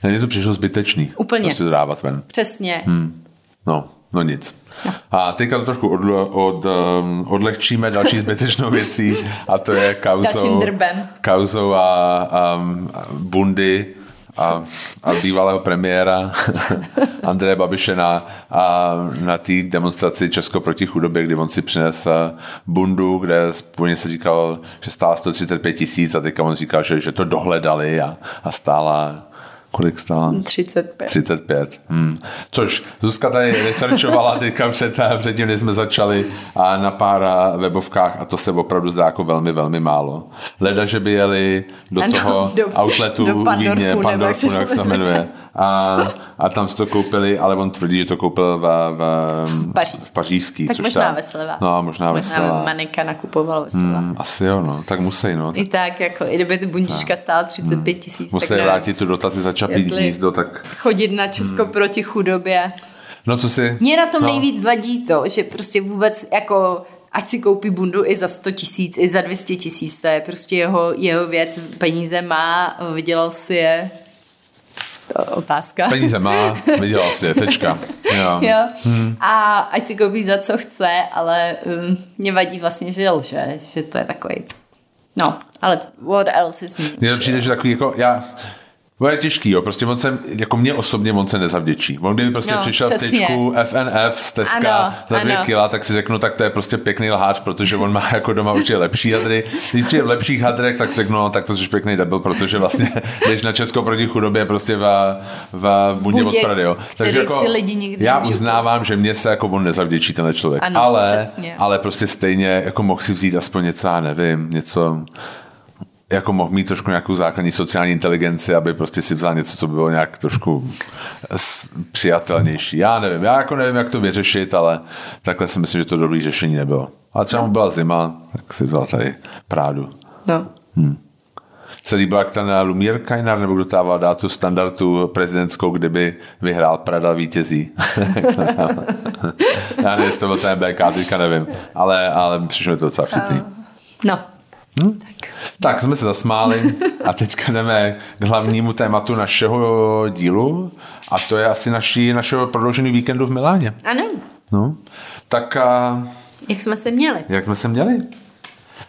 Mně to přišlo zbytečný. Úplně. Prostě to dávat ven. Přesně. Hmm. No, no nic. A teďka to trošku odle, od, um, odlehčíme další zbytečnou věcí a to je kauzou, kauzou a, a bundy a, a bývalého premiéra Andreje Babiše na, a na té demonstraci Česko proti chudobě, kdy on si přinesl bundu, kde původně se říkalo, že stála 135 tisíc a teďka on říkal, že, že to dohledali a, a stála kolik stála? 35. 35. Hmm. Což Zuzka tady researchovala teďka před, předtím, než jsme začali a na pár webovkách a to se opravdu zdá jako velmi, velmi málo. Leda, že by jeli do Ano, toho do- outletu do Pandorfu, Vídně, jak Pandorfu, jak se jmenuje. A, a tam si to koupili, ale on tvrdí, že to koupil v, v, Pařížský. v pařížský. Tak možná ta- ve Sleva. No, možná ve Možná Sleva. Manika nakupoval ve Sleva. Hmm, asi jo, no. Tak musí, no. I tak, jako, i kdyby ty bundička stála 35 tisíc, tak Musí vrátit tu dotaci za čapí hnízdo, tak... chodit na Česko proti chudobě. No, co si... Mně na tom no. nejvíc vadí to, že prostě vůbec jako ať si koupí bundu i za 100 tisíc, i za 200 tisíc, to je prostě jeho, jeho věc, peníze má, vydělal si je. Otázka. Peníze má, vydělal si je, tečka. Jo. Jo. Hmm. A ať si koupí za co chce, ale um, mě vadí vlastně, že lže, že to je takový. No, ale what else is new? Mně přijde, že takový jako, já, to je těžký, jo, prostě on se, jako mě osobně on se nezavděčí. On kdyby prostě No, přišel přesně. tečku FNF z Teska Ano, za dvě ano. kila, tak si řeknu, tak to je prostě pěkný lhář, protože on má jako doma určitě lepší hadry. Když přijde v lepších hadrech, tak si řeknu, no, tak to jsi pěkný debil, protože vlastně jdeš na Česko proti chudobě prostě v, v, v bundě od Prady, jo. který si lidi nikdy já uznávám, že mě se jako on nezavděčí tenhle člověk, Ano, ale, přesně. ale prostě stejně jako mohl si vzít aspoň něco, já nevím, něco jako mohl mít trošku nějakou základní sociální inteligenci, aby prostě si vzal něco, co by bylo nějak trošku přijatelnější. Já nevím, já jako nevím, jak to vyřešit, ale takhle si myslím, že to dobrý řešení nebylo. A třeba mu byla zima, tak si vzal tady Prádu. No. Se líbilo, jak ten Lumier Kajnar, nebo kdo dával dát tu standardu prezidentskou, kdyby vyhrál Prada vítězí. já nevím, jestli to byl ten BK, teďka nevím, ale, ale přišlo mi to docela vtipný. No. Tak jsme se zasmáli a teďka jdeme k hlavnímu tématu našeho dílu a to je asi naší, našeho prodloužený víkendu v Miláně. Ano. No. Tak a, Jak jsme se měli? jak jsme se měli?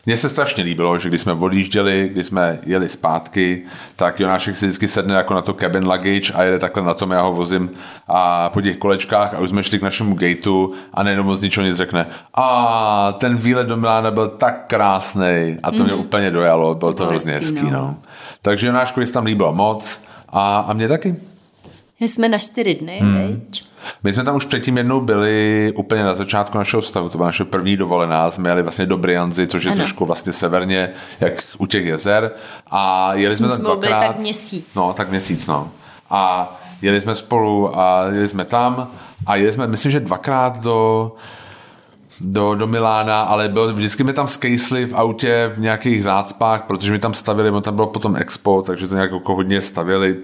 Mně se strašně líbilo, že když jsme odjížděli, když jsme jeli zpátky, tak Jonášek si vždycky sedne jako na to cabin luggage a jede takhle na tom, já ho vozím a po těch kolečkách a už jsme šli k našemu gateu a nejenom moc ničeho nic řekne. A ten výlet do Milána byl tak krásný a to mě úplně dojalo, bylo to bylo hrozně hezký, no. No. Takže Jonáškovi se tam líbilo moc a, a mě taky. Jsme na čtyři dny, hmm. veď? My jsme tam už předtím jednou byli úplně na začátku našeho vztahu, to byla naše první dovolená, jsme jeli vlastně do Brianzy, což je Ano. trošku vlastně severně, jak u těch jezer a jeli jsme Jsme tam byli dvakrát. tak měsíc. No, tak měsíc, no. A jeli jsme spolu a jeli jsme tam a jeli jsme, myslím, že dvakrát do do, do Milána, ale byl, vždycky mi tam skejsli v autě v nějakých zácpách, protože mi tam stavili, on tam bylo potom expo, takže to nějak jako hodně stavili,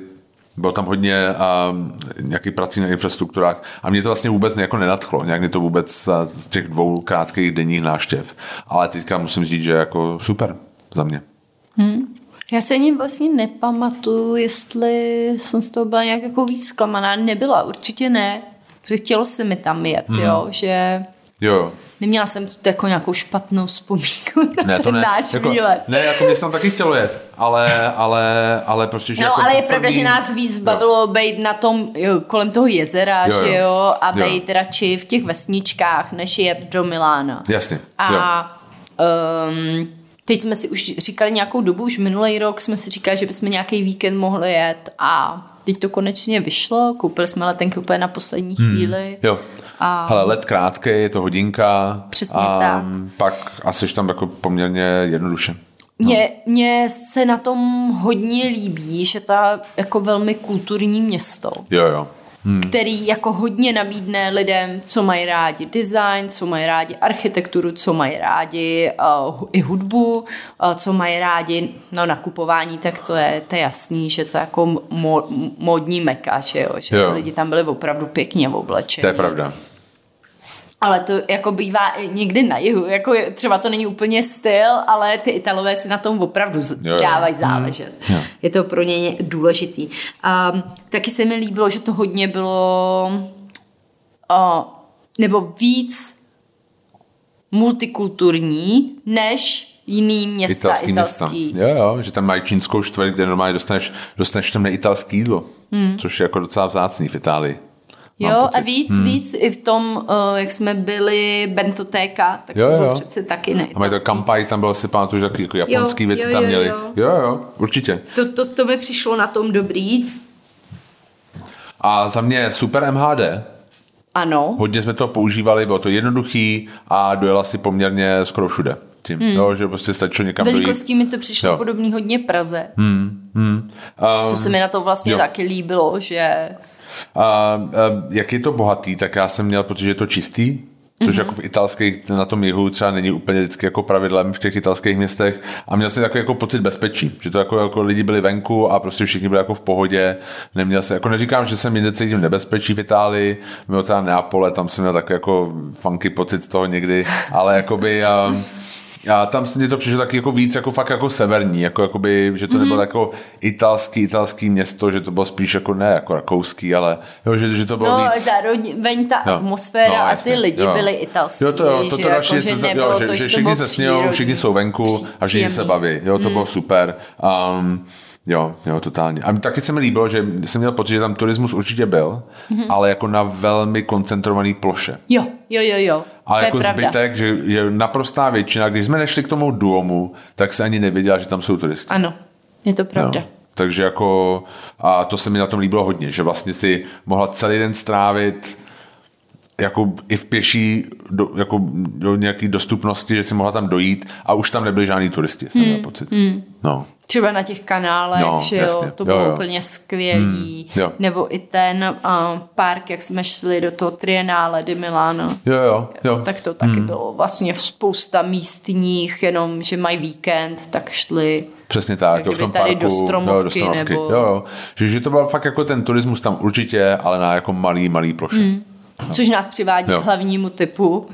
bylo tam hodně um, nějaký prací na infrastrukturách a mě to vlastně vůbec jako nenadchlo, nějak mě to vůbec z těch dvou krátkých denních náštěv. Ale teďka musím říct, že jako super za mě. Já se ani vlastně nepamatuju, jestli jsem z toho byla nějak jako víc zklamaná. Nebyla, určitě ne. Protože chtělo se mi tam jet, Mhm. jo, že Jo, neměla jsem tu jako nějakou špatnou vzpomínku na Ne, to ten ne. náš jako, výlet. Ne, jako mě se tam taky chtělo jet, ale, ale, ale prostě, že No, jako ale je pravda, že nás víc bavilo být na tom, jo, kolem toho jezera, Jo, jo. že jo, a Jo. být radši v těch vesničkách, než jet do Milána. Jasně, jo. A um, teď jsme si už říkali nějakou dobu, už minulý rok jsme si říkali, že bychom nějaký víkend mohli jet a teď to konečně vyšlo, koupili jsme letenky úplně na poslední chvíli. Hmm. Jo. A- Hele, let krátký, je to hodinka. Přesně a tak. pak asi tam jako poměrně jednoduše. Mně, mně se na tom hodně líbí, že to je jako velmi kulturní město. Jo, jo. hmm. který jako hodně nabídne lidem, co mají rádi design, co mají rádi architekturu, co mají rádi uh, i hudbu, uh, co mají rádi no nakupování, tak to je, to je jasný, že to je jako mo, modní meka, že jo, že Jo. lidi tam byli opravdu pěkně oblečeni. To je pravda. Ale to jako bývá i někdy na jihu, jako je- třeba to není úplně styl, ale ty Italové si na tom opravdu z- Jo, jo. dávají záležet. Jo. Je to pro ně důležitý. Um, taky se mi líbilo, že to hodně bylo uh, nebo víc multikulturní, než jiný města Italský, italský. města. Jo, jo, že tam mají čínskou čtvrť, kde normálně dostaneš, dostaneš tam neitalský jídlo, hmm. což je jako docela vzácný v Itálii. Jo, a víc, hmm. víc i v tom, uh, jak jsme byli Bentotéka, tak Jo, to bylo jo. přece taky A mají to kampai, tam bylo si pamatuju, že taky jako japonský Jo, věci jo, tam jo, měli. jo. jo, jo, určitě. To, to, to mi přišlo na tom dobrý. A za mě super MHD, Ano. hodně jsme to používali, bylo to jednoduchý a dojela si poměrně skoro všude. Tím, hmm. jo, že prostě stačilo někam dojít. Velikostí mi to přišlo Jo. podobný hodně Praze. Hmm, hmm. Um, To se mi na to vlastně jo. taky líbilo, že A, a jak je to bohatý, tak já jsem měl, protože je to čistý, což mm-hmm. jako v italských, na tom jihu třeba není úplně vždycky jako pravidlem v těch italských městech a měl jsem takový jako pocit bezpečí, že to jako, jako lidi byli venku a prostě všichni byli jako v pohodě, neměl jsem, jako neříkám, že jsem jinde cítím nebezpečí v Itálii, mimo teda Neapole, tam jsem měl tak jako funky pocit z toho někdy, ale jakoby a, a tam se mi to přišlo taky jako víc jako fakt jako severní, jako jakoby, že to mm-hmm. nebylo jako italský, italský město, že to bylo spíš jako ne jako rakouský, ale jo, že, že to bylo no, víc. zároveň ta Jo. atmosféra No, a ty lidi jo. byli italský. Jo, to jo, to, to že, další jako, že to- nebylo jo, to, že, že to všichni bylo se smějou, všichni jsou venku a všichni se baví. Jo, to bylo super. Um, jo, jo, totálně. A taky se mi líbilo, že jsem měl pocit, že tam turismus určitě byl, ale jako na velmi koncentrovaný ploše. Jo, jo, jo, jo. Ale jako pravda. zbytek, že je naprostá většina, když jsme nešli k tomu Duomu, tak se ani nevěděla, že tam jsou turisti. Ano, je to pravda. Jo. Takže jako, a to se mi na tom líbilo hodně, že vlastně si mohla celý den strávit jako i v pěší do, jako do nějaké dostupnosti, že si mohla tam dojít a už tam nebyli žádní turisti, jsem měl pocit. No. Třeba na těch kanálech, No, že jo, jasně. to Jo, bylo jo. úplně skvělý. Hmm, jo. Nebo i ten uh, park, jak jsme šli do toho Triennále di Milano. Jo, jo, jo. Tak to taky bylo vlastně spousta místních, jenom že mají víkend, tak šli. Přesně tak, jo, v tom parku. do Stromovky jo, do Stromovky. nebo- Jo, jo. Že, že to byl fakt jako ten turismus tam určitě, ale na jako malý, malý ploše. Hmm. Což nás přivádí Jo. k hlavnímu typu.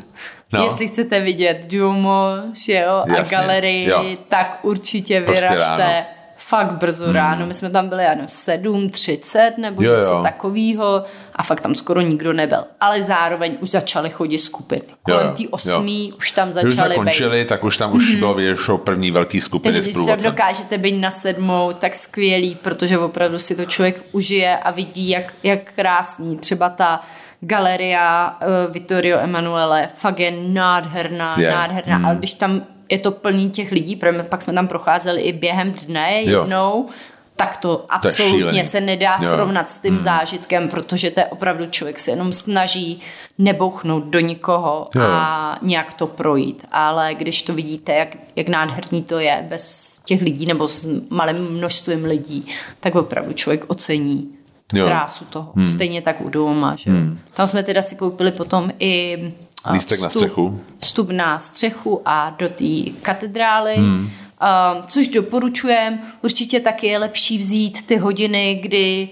No. Jestli chcete vidět Duomo, jo, a Jasně, galerii, jo. tak určitě Prostě vyražte ráno. fakt brzo ráno. My jsme tam byli ano 7.30 nebo Jo, něco jo. takového a fakt tam skoro nikdo nebyl. Ale zároveň už začaly chodit skupiny. Kolem té jo. osmí už tam Když jsme začaly být. končili, tak už tam už bylo vidět, že první velký skupiny Takže když se dokážete být na sedmou, tak skvělý, protože opravdu si to člověk užije a vidí, jak, jak krásný. Třeba ta galeria uh, Vittorio Emanuele fakt je nádherná, Je. nádherná. Ale když tam je to plný těch lidí, protože pak jsme tam procházeli i během dne Jo. jednou, tak to To absolutně šílený. se nedá Jo. srovnat s tím zážitkem, protože to je opravdu člověk se jenom snaží nebouchnout do nikoho Jo. a nějak to projít. Ale když to vidíte, jak, jak nádherný to je bez těch lidí nebo s malým množstvím lidí, tak opravdu člověk ocení tu Jo. krásu toho. Hmm. Stejně tak u doma. Že? Hmm. Tam jsme teda si koupili potom i a, Lístek na střechu. Vstup na střechu a do té katedrály. Hmm. Uh, což doporučujem. Určitě taky je lepší vzít ty hodiny, kdy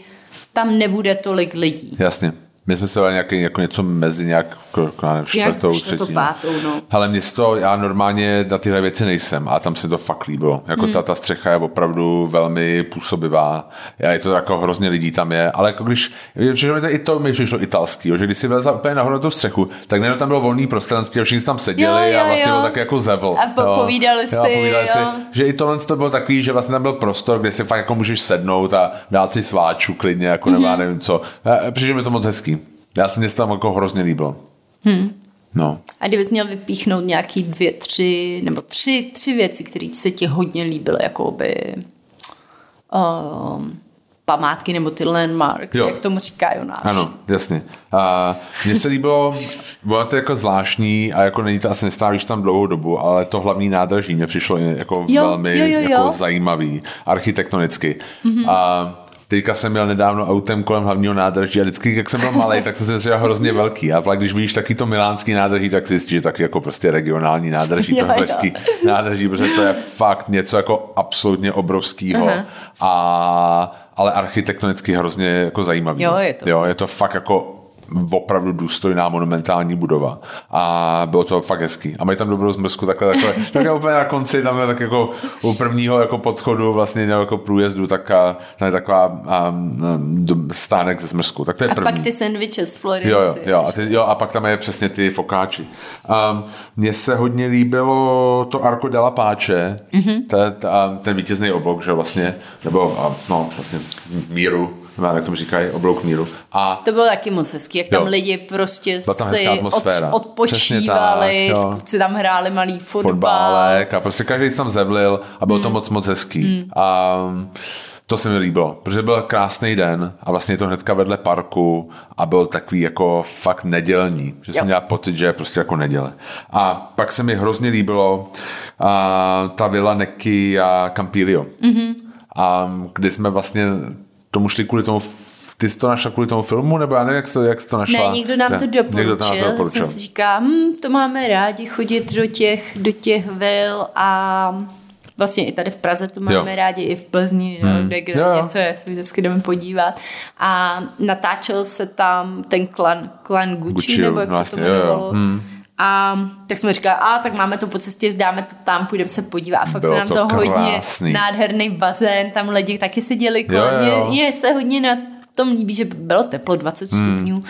tam nebude tolik lidí. Jasně. My jsme se dali nějaký, jako něco mezi nějak jako, nevím, čtvrtou, Jak čtvrtou, třetí. pátou, no. Ale město, já normálně na tyhle věci nejsem a tam se to fakt líbilo. Jako Hmm. ta, ta střecha je opravdu velmi působivá. Já je to jako hrozně lidí tam je, ale jako když, přišlo mi to i to mi přišlo italský, jo, že když si vylezla úplně nahoru na tu střechu, tak nejenom tam bylo volný prostranství, a všichni tam seděli Jo, jo, a vlastně jo. bylo tak jako zevel. A po- jo. povídali jo, si, povídali si, jo. že i tohle to bylo takový, že vlastně tam byl prostor, kde si fakt jako můžeš sednout a dát si sváču klidně, jako Mhm. mm-hmm. nevím co. Přišlo mi to moc hezký. Já jsem mě tam jako hrozně líbilo. Hmm. No. A kdybys měl vypíchnout nějaký dvě, tři, nebo tři, tři věci, které se ti hodně líbily, jako by um, památky nebo ty landmarks, Jo. jak tomu říká Jonáš. Ano, jasně. A mně se líbilo, bylo to jako zvláštní a jako není to asi nestávíš tam dlouhou dobu, ale to hlavní nádraží mě přišlo jako Jo, velmi jo, jo, jo. Jako zajímavý, architektonicky. Mm-hmm. A Teďka jsem měl nedávno autem kolem hlavního nádraží a vždycky, jak jsem byl malý, tak jsem si myslel, hrozně velký. A pak, když vidíš taky to milánský nádraží, tak si zjistíš, že taky jako prostě regionální nádraží, to pražský nádraží, protože to je fakt něco jako absolutně obrovského. A, ale architektonicky hrozně jako zajímavý. Jo, je to. Jo, je to fakt jako opravdu důstojná monumentální budova. A bylo to fakt hezký. A mají tam dobrou zmrzku, takhle, takhle, takhle úplně na konci, tam je tak jako u prvního jako podchodu vlastně jako průjezdu, tak a, tam je taková um, stánek ze zmrzku. Tak to je A první. pak ty sandwiche z Florence. Jo, jo, jo, a ty, jo, a pak tam je přesně ty fokáči. Um, Mně se hodně líbilo to Arco della Pace, mm-hmm. ta, ten vítězný oblok, že vlastně, nebo a, no, vlastně míru, nevím, jak tomu říkají, oblouk míru. A To bylo taky moc hezký, jak tam Jo. lidi prostě Byla tam si od, odpočívali, tak, si tam hráli malý fotbal. fotbálek a prostě každý se tam zevlil a bylo to moc, moc hezký. A to se mi líbilo, protože byl krásný den a vlastně je to hnedka vedle parku a byl takový jako fakt nedělní, že jsem Jo. měl pocit, že je prostě jako neděle. A pak se mi hrozně líbilo a, ta vila Neky a Campilio. Mm-hmm. A kdy jsme vlastně tomu šli kvůli tomu ty jsi to našla kvůli tomu filmu, nebo já nevím, jak jsi to, jak jsi to našla? Ne, někdo nám to Někdo doporučil. to nám to doporučil. Jsem si říká, hm, to máme rádi chodit do těch, do těch vil a vlastně i tady v Praze to máme Jo. rádi, i v Plzni, hmm. kde, kde Jo, jo. něco je, se vždycky jdeme podívat. A natáčel se tam ten klan, klan Gucci, Gucci, nebo jak vlastně, se to jo, jo. jmenovalo. Hmm. A tak jsme říkali, a tak máme to po cestě, dáme to tam, půjdeme se podívat. A fakt Bylo se nám to to, hodně nádherný bazén, tam lidi taky seděli kolem. jo, jo. Mně, mně se hodně na tom líbí, že bylo teplo, 20 Hmm. stupňů.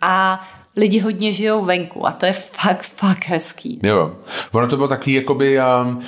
A lidi hodně žijou venku a to je fakt, fakt hezký. Jo, ono to bylo takový, jakoby, um,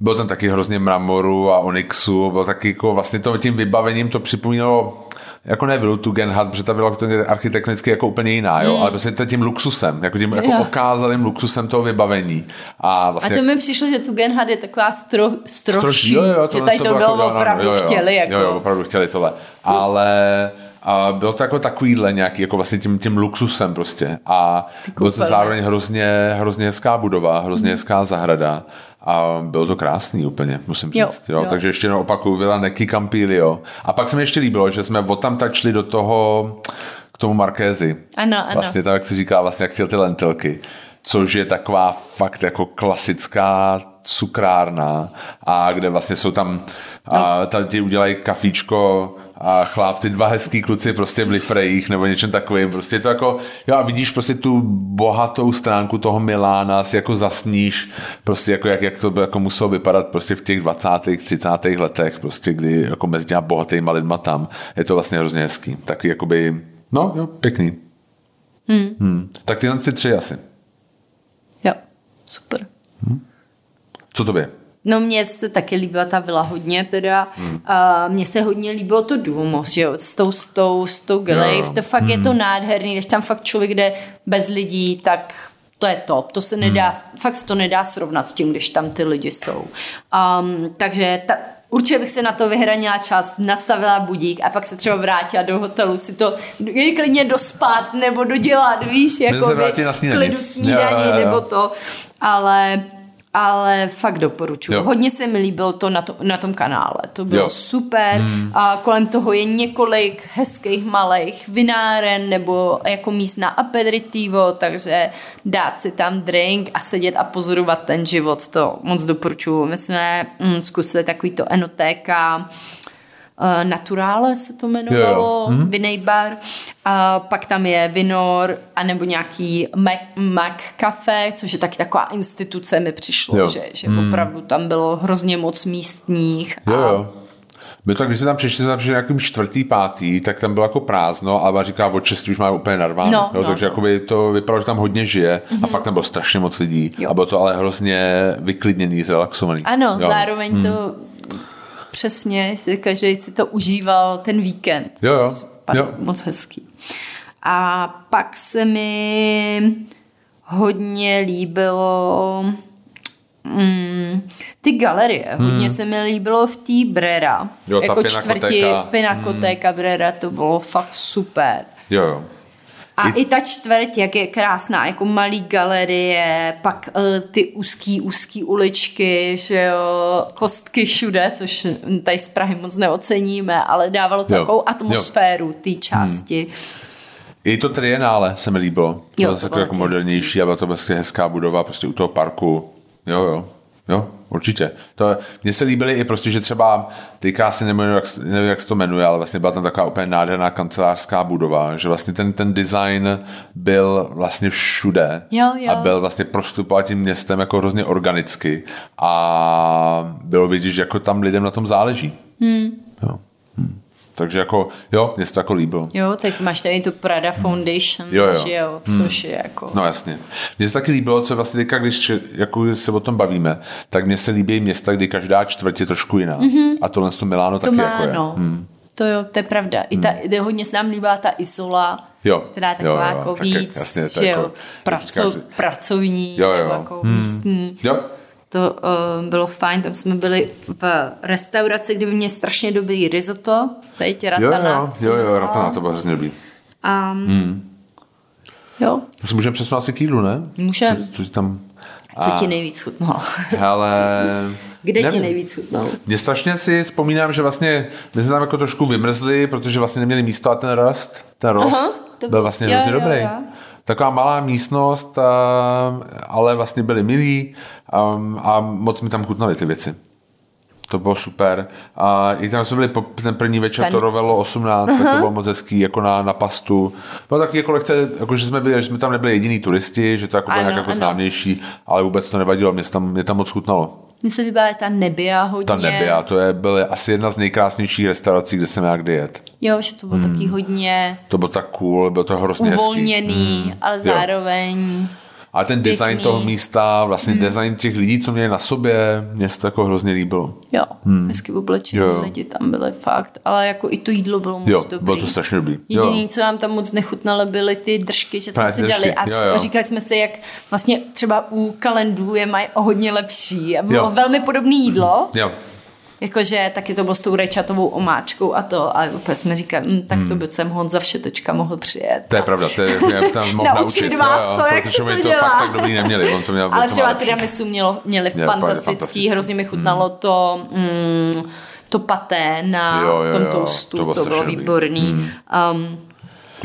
bylo tam taky hrozně mramoru a onyxu, bylo taky jako vlastně to tím vybavením to připomínalo jako ne vilu Tugendhat, protože ta byla to architektonicky jako úplně jiná, jo, ale prostě to tím luxusem, jako tím jako Jo. okázalým luxusem toho vybavení. A A vlastně to mi přišlo, že tu Genhard je taková stro, strožší, jo, jo, že tohle tady to bylo jako- jo, no, opravdu jo, jo, chtěli. Jako. Jo, jo, opravdu chtěli tohle. Ale a bylo to jako takovýhle nějaký, jako vlastně tím, tím luxusem prostě. A bylo to zároveň hrozně, hrozně hezká budova, hrozně hezká zahrada. A bylo to krásný úplně, musím Jo, říct. Jo, jo. Takže ještě jednou opakuju, Vila Neky Campilio. A pak se mi ještě líbilo, že jsme od tam tak šli do toho, k tomu Markézi. Ano, ano. Vlastně tam, jak se říká, vlastně jak chtěl ty lentilky. Což je taková fakt jako klasická cukrárna a kde vlastně jsou tam, a tam ti udělají kafíčko a chlápci, dva hezký kluci prostě v lifrejích nebo něčem takovým. Prostě je to jako, jo a vidíš prostě tu bohatou stránku toho Milána, si jako zasníš prostě jako jak, jak to by jako muselo vypadat prostě v těch 20. 30. letech, prostě kdy jako mezi těma bohatýma lidma tam. Je to vlastně hrozně hezký. Taky jakoby, no jo, pěkný. Hmm. Hmm. Tak tyhle ty tři asi. Jo, super. Co to by? No mně se taky líbila ta vila hodně teda. Hmm. A mně se hodně líbilo to Duomo, že jo, s tou, s tou, s tou. Jo. To fakt hmm. je to nádherný, když tam fakt člověk jde bez lidí, tak to je top. To se nedá, hmm. fakt se to nedá srovnat s tím, když tam ty lidi jsou. Um, takže ta, určitě bych se na to vyhranila čas, nastavila budík a pak se třeba vrátila do hotelu si to i klidně dospat nebo dodělat, víš, jako by na snídani. klidu snídaní Jo, jo, jo. nebo to, ale ale fakt doporučuji. Jo. Hodně se mi líbilo to na, to, na tom kanále. To bylo Jo. super. Hmm. A kolem toho je několik hezkých malých vináren nebo jako míst na aperitivo, takže dát si tam drink a sedět a pozorovat ten život, to moc doporučuji. My jsme mm, zkusili takový to enotéka uh, Naturale se to jmenovalo, Jo, jo. Vinay bar. A pak tam je Vinor, anebo nějaký Mac, Mac Cafe, což je taky taková instituce, mi přišlo, Jo. že, že opravdu tam bylo hrozně moc místních. Jo, a jo. My tak, když jsme tam přišli, jsme tam přišli nějakým čtvrtý, pátý, tak tam bylo jako prázdno, ale říká, od šesti už má úplně narváno. No, jo, no, takže no. jakoby to vypadalo, že tam hodně žije a fakt tam bylo strašně moc lidí. Jo. A bylo to ale hrozně vyklidněný, zrelaxovaný. Ano, jo. zároveň Hmm. to přesně, že každý si to užíval ten víkend. Jo, jo. Pan, Jo. Moc hezký. A pak se mi hodně líbilo mm, ty galerie. Hodně se mi líbilo v té Brera. Hmm. Jo, ta jako čtvrti Pinakotéka. Hmm. Pinakotéka Brera, to bylo fakt super. Jo, jo. A I- i, ta čtvrť, jak je krásná, jako malý galerie, pak uh, ty úzký, úzký uličky, že jo, kostky všude, což tady z Prahy moc neoceníme, ale dávalo to Jo, takovou atmosféru té části. I to trienále se mi líbilo. Jo, to to bylo jako modernější a byla to prostě hezká budova prostě u toho parku. Jo, jo. Jo, určitě. To, mně se líbily i prostě, že třeba, teďka asi nevím jak, nevím, jak se to jmenuje, ale vlastně byla tam taková úplně nádherná kancelářská budova, že vlastně ten, ten design byl vlastně všude Jo, jo. a byl vlastně prostupovat tím městem jako hrozně organicky a bylo vidět, že jako tam lidem na tom záleží. Hmm. Jo. Takže jako, jo, mně se to jako líbilo. Jo, tak máš tady tu Prada Foundation, Jo, jo. že jo, což je jako... No jasně. Mně se taky líbilo, co vlastně teďka, když jako se o tom bavíme, tak mně se líbí města, kdy každá čtvrť je trošku jiná. Mm-hmm. A tohle z to Miláno to taky má, jako je. no. To jo, to je pravda. I ta, i hodně se nám líbila ta Isola, Jo, která je jo, taková jo, jako taky, víc, jasně, že jako- jo, praco, říkáš- pracovní, Jo, jo. jako Hmm. místní. Jo, To uh, bylo fajn, tam jsme byli v restauraci, kde mě strašně dobrý risotto, teď jo, ratana. jo, jo, jo, jmenovala. Ratana, to bylo hrozně dobrý. A, Hmm. Jo, To si můžeme přesunout asi k jídlu, ne? Můžem. Co, co ti tam... co ti nejvíc chutnalo? Hele... Kde ti nevím. nejvíc chutnalo? Mně strašně si vzpomínám, že vlastně my jsme tam jako trošku vymrzli, protože vlastně neměli místo a ten rost, ten rost Aha, to byl vlastně jo, hrozně jo, dobrý. jo. Taková malá místnost, a, ale vlastně byli milí a, a moc mi tam chutnaly ty věci. To bylo super. A i tam jsme byli po, ten první večer, Ten- to Rovelo 18, tak to bylo moc hezký, jako na, na pastu. Bylo taky jako lekce, jako že jsme, byli, že jsme tam nebyli jediný turisti, že to jako bylo Ano, nějak jako ano. známější, ale vůbec to nevadilo, mě tam, mě tam moc chutnalo. Mně se líbila ta nebia hodně. Ta nebia, to je, byla asi jedna z nejkrásnějších restaurací, kde jsem já kdy jet. Jo, že to bylo taky hodně To bylo tak cool, bylo to hrozně hezký. uvolněný, ale Hmm. Jo. A ten design Pěkný. toho místa, vlastně design těch lidí, co měli na sobě, mě se to jako hrozně líbilo. Jo, hmm. hezky oblečení lidi tam byli fakt, ale jako i to jídlo bylo moc Jo, dobrý. bylo to strašně dobrý. Jediný, Jo. co nám tam moc nechutnalo, byly ty držky, že jsme si dali a jo, jo. říkali jsme si, jak vlastně třeba u kalendů je mají o hodně lepší a bylo Jo. velmi podobné jídlo, Jo. Jakože taky to bylo s tou rajčatovou omáčkou a to a úplně jsme říkali, hm, tak to by sem Honza Všetečka mohl přijet. Hmm. To je pravda, to je, mě tam mohl Naučit naučit. vás jo, to, jak protože to to dělá. fakt tak dobrý neměli. On to měl, Ale to třeba tiramisu mělo, měli Měli fantastický, fantastický. hrozně mi chutnalo to, mm, to paté na Jo, jo, tom toastu, to to bylo bylo, strašně dobrý. výborný. Um,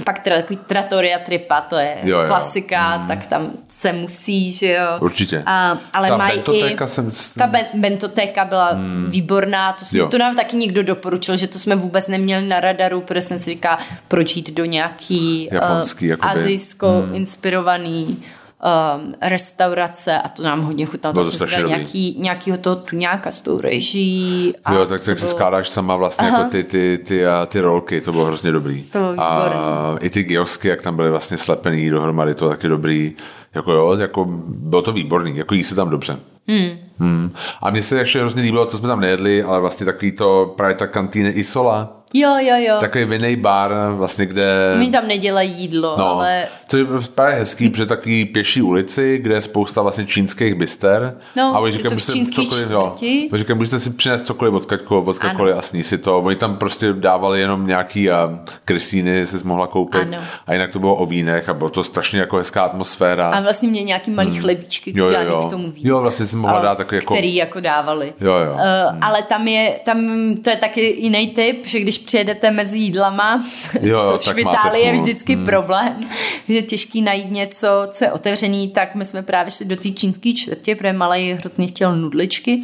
pak teda takový trattoria tripa, to je Jo, jo. klasika, tak tam se musí, že jo. Určitě. A, ale Ta mají i, bentotéka jsem- ta ben, bentotéka byla výborná, to, jsme, Jo. to nám taky někdo doporučil, že to jsme vůbec neměli na radaru, protože jsem si říká, proč jít do nějaký Japonský, uh, jakoby. azijsko inspirovaný um, restaurace a to nám hodně chutnalo. Bylo To jsme nějaký, nějakýho toho tuňáka s tou rejží. A Jo, tak, tak se bylo- skládáš sama vlastně Aha. jako ty, ty, ty, a ty rolky, to bylo hrozně dobrý. To bylo a výborný. i ty giosky, jak tam byly vlastně slepený dohromady, to taky dobrý. Jako jo, jako bylo to výborný, jako jí se tam dobře. Hmm. Hmm. A mně se ještě hrozně líbilo, to jsme tam nejedli, ale vlastně takový to, právě ta kantýna Isola, Jo, jo, jo. takový vinný bar, vlastně kde... Oni tam nedělají jídlo, No, ale to je právě hezký, protože takový pěší ulici, kde je spousta vlastně čínských byster. No, a oni je říkají, můžete čínský cokoliv, jo. říkají, můžete si přinést cokoliv od kaďkoliv, od kaďkoliv a sní si to. Oni tam prostě dávali jenom nějaký a krysíny, si mohla koupit. Ano. A jinak to bylo o vínech a bylo to strašně jako hezká atmosféra. a vlastně mě nějaký malý chlebíčky Hmm. jo, jo, udělaný jo. k tomu vínu. Jo, vlastně si mohla dát takový jako... Který jako dávali. Jo, jo. Uh, ale tam je, tam to je taky jiný typ, že když když přijedete mezi jídlama, Jo, jo, což tak v Itálii je vždycky hmm. problém, že je těžký najít něco, co je otevřený, tak my jsme právě šli do té čínské čtvrtě, protože malej hrozně chtěl nudličky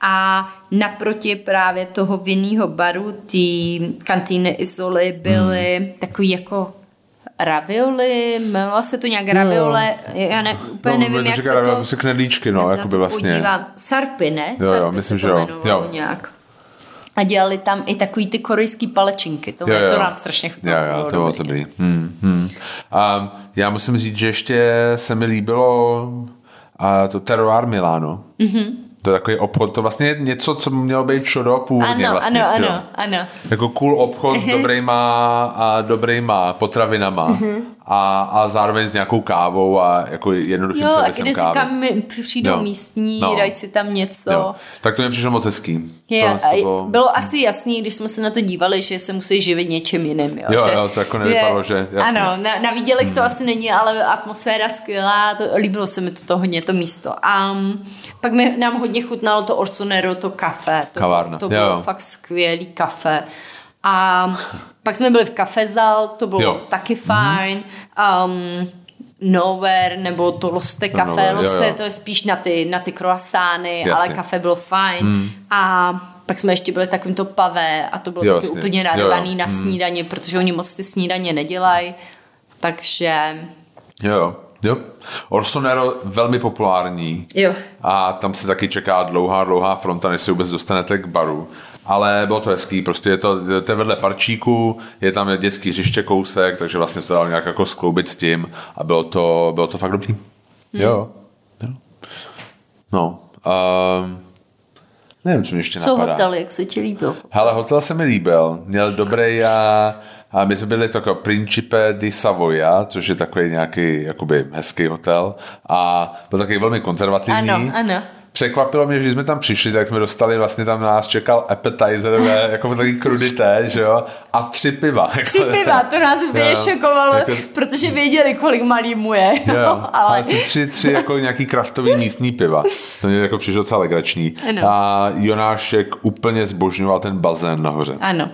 a naproti právě toho vinného baru, ty kantýny Izoly byly hmm. takový jako ravioli, jmenovalo se to nějak raviole, já ne, úplně No, nevím, jak říká, se to... to se knedlíčky, no, Já se na jako by to vlastně. Podívám. Sarpy, ne? Jo, jo, Sarpy myslím, že jo. Jo. nějak. A dělali tam i takový ty korejský palečinky. To, Jo, jo. to nám strašně Jo, chutnalo. jo, to bylo dobrý. Hmm, hmm. A já musím říct, že ještě se mi líbilo a to Terroir Milano. Mm-hmm. To je takový obchod, to vlastně je něco, co mělo být šodo původně Ano, vlastně. ano, jo. ano, ano. Jako cool obchod s dobrýma, a dobrýma potravinama Mhm. A, a zároveň s nějakou kávou a jako jednoduchým Jo, a servisem kávy. kam přijdou Jo. místní, No. dají si tam něco. Jo. Tak to mi přišlo moc hezký. Je, to a bylo- bylo asi jasný, když jsme se na to dívali, že se musí živit něčím jiným. Jo, Jo, že, jo, to jako nevypadalo, že- jasně. Ano, na, na výdělek to asi není, ale atmosféra skvělá, to, líbilo se mi to, to hodně, to místo. A um, pak mi, nám hodně chutnalo to Orsonero, to kafe. To, Kavárna, to jo, bylo jo. fakt skvělý kafe. A pak jsme byli v kafezal, to bylo Jo. taky fajn. Um, Nowhere, nebo to Loste kafe. Jo, Loste jo. to je spíš na ty, na ty croissány, ale Jasně. kafe bylo fajn. Hmm. A pak jsme ještě byli v takovým to pavé a to bylo Jo, taky jasně. úplně Jo, jo. narvaný na snídaně, protože oni moc ty snídaně nedělají. Takže Jo, jo. jo. Orsonero velmi populární. jo. A tam se taky čeká dlouhá, dlouhá fronta, než se vůbec dostanete k baru. Ale bylo to hezký, prostě je to, to je vedle parčíku, je tam dětský hřiště kousek, takže vlastně se to dalo nějak jako skloubit s tím a bylo to, bylo to fakt dobrý. Hmm. Jo. jo. No. Um, nevím, co mě ještě Co napadá. hotel, jak se ti líbil? Hele, hotel se mi líbil, měl dobrý a, a my jsme byli tako Principe di Savoia, což je takový nějaký jakoby hezký hotel a byl takový velmi konzervativní. Ano, ano. Překvapilo mě, že když jsme tam přišli, tak jsme dostali, vlastně tam na nás čekal appetizer, ve, jako takový krudité, že jo, a tři piva. Tři piva, to nás úplně Jo, šokovalo, jako- protože věděli, kolik malý mu je. Jo, ale... ale tři, tři jako nějaký kraftový místní piva. To mě jako přišlo docela legrační. Ano. A Jonášek úplně zbožňoval ten bazén nahoře. Ano,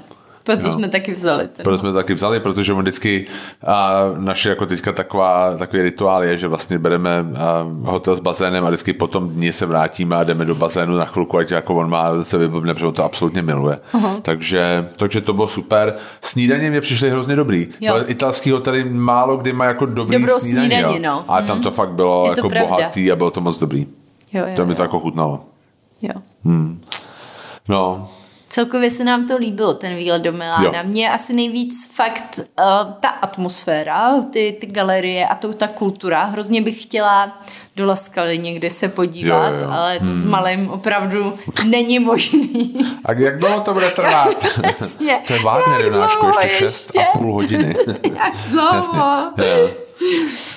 proto Jo. jsme taky vzali ten. Proto jsme taky vzali, protože on vždycky a naše jako teďka taková, takový rituál je, že vlastně bereme a, hotel s bazénem a vždycky potom dní se vrátíme a jdeme do bazénu na chvilku, ať jako on má se vyblbne, protože on to absolutně miluje. Uh-huh. Takže, takže to bylo super. Snídaně mě přišly hrozně dobrý. Jo. Italský hotely málo kdy má jako dobrý Dobrou snídaně. snídaně, jo. no. A tam to fakt bylo Je to jako pravda. bohatý a bylo to moc dobrý. Jo, jo, To mi to jako chutnalo. jo. No, Celkově se nám to líbilo, ten výlet do Milána. Jo. Mně asi nejvíc fakt uh, ta atmosféra, ty, ty galerie a to ta kultura. Hrozně bych chtěla do Laskaly někde se podívat, Jo, jo, ale to s malým opravdu není možný. a jak dlouho to bude trvat? To je Wagner, Jonášku, ještě šest ještě? a půl hodiny. Jak dlouho? Jo.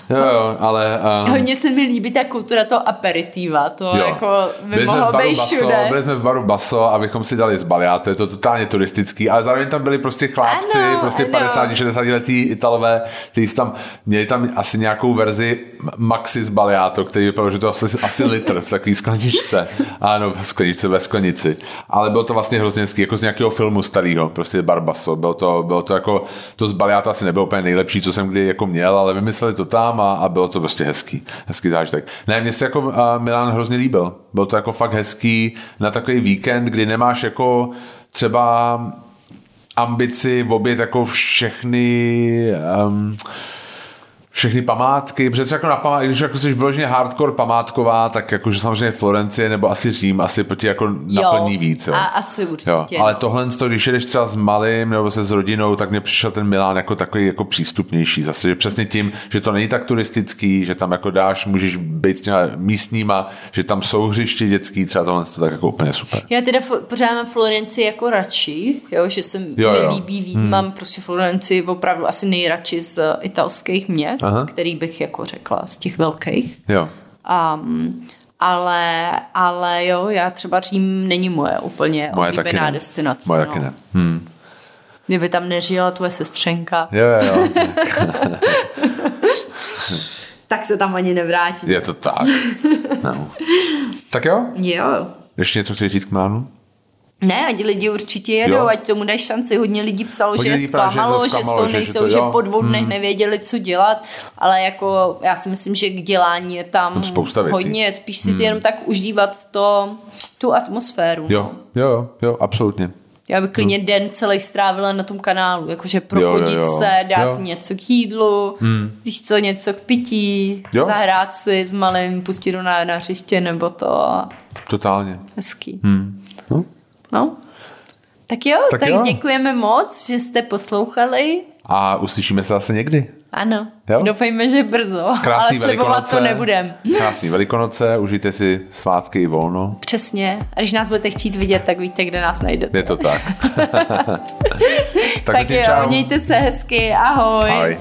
Jo, jo, ale... Um, Hodně se mi líbí ta kultura toho aperitiva, to jo. jako by byli jsme, v mohlo baru být Baso, všude. byli jsme v baru Baso, abychom si dali zbaliát, to je to totálně turistický, ale zároveň tam byli prostě chlápci, Ano, prostě ano. 50-60 letý Italové, kteří tam, měli tam asi nějakou verzi Maxi z Baliato, který vypadal, že to asi, asi litr v takový skleničce. Ano, v skleničce, ve sklenici. Ale bylo to vlastně hrozně hezký, jako z nějakého filmu starého, prostě Barbaso. Bylo to, bylo to jako, to z Baliato asi nebylo úplně nejlepší, co jsem kdy jako měl, ale vymysleli to tam a, a bylo to prostě hezký, hezký zážitek. Ne, mně se jako Milán hrozně líbil. Byl to jako fakt hezký na takový víkend, kdy nemáš jako třeba ambici obět jako všechny um, všechny památky, protože jako na památky, když jako jsi vyloženě hardcore památková, tak jakože samozřejmě Florencie nebo asi Řím asi proti jako naplní víc. Jo. A asi určitě. Jo, ale tohle, to, když jdeš třeba s malým nebo se s rodinou, tak mně přišel ten Milán jako takový jako přístupnější. Zase, že přesně tím, že to není tak turistický, že tam jako dáš, můžeš být s těma místníma, že tam jsou hřiště dětský, třeba tohle to tak jako úplně super. Já teda pořád mám Florenci jako radši, jo, že se Jo, mi jo. líbí víc, hmm. mám prostě Florenci opravdu asi nejradši z italských měst, Aha. který bych jako řekla z těch velkých. Jo. Um, ale, ale jo, já třeba Řím není moje úplně Moje taky oblíbená ne. destinace. Moje no. taky ne. Hm. Kdyby tam nežila tvoje sestřenka, Jo, jo, jo. tak se tam ani nevrátí. Je to tak. No. Tak jo? Jo. Ještě něco chci říct k Milánu? Ne, ať lidi určitě jedou, Jo. ať tomu dají šanci. Hodně lidí psalo, Hodně že je lidí že to zklamalo, že z zklamalo, toho že- že nejsou, to že, jo. po dvou dnech Hmm. nevěděli, co dělat, ale jako já si myslím, že k dělání je tam Tam spousta věcí. hodně, spíš si jenom tak užívat to, tu atmosféru. Jo, jo, jo, jo, absolutně. Já bych klidně den celý strávila na tom kanálu, jakože prochodit jo, jo. se, dát Jo. si něco k jídlu, víš co, něco k pití, Jo. zahrát si s malým, pustit do na, na hřiště nebo to Totálně. hezký. No. No. Tak jo, Tak tak, jo. děkujeme moc, že jste poslouchali. A uslyšíme se zase někdy. Ano, Jo. doufejme, že brzo, Krásný ale slibovat to nebudem. Krásný velikonoce, užijte si svátky i volno. Přesně. A když nás budete chtít vidět, tak víte, kde nás najdete. Je to tak. tak, Tak jo, čau. mějte se hezky, ahoj. Ahoj.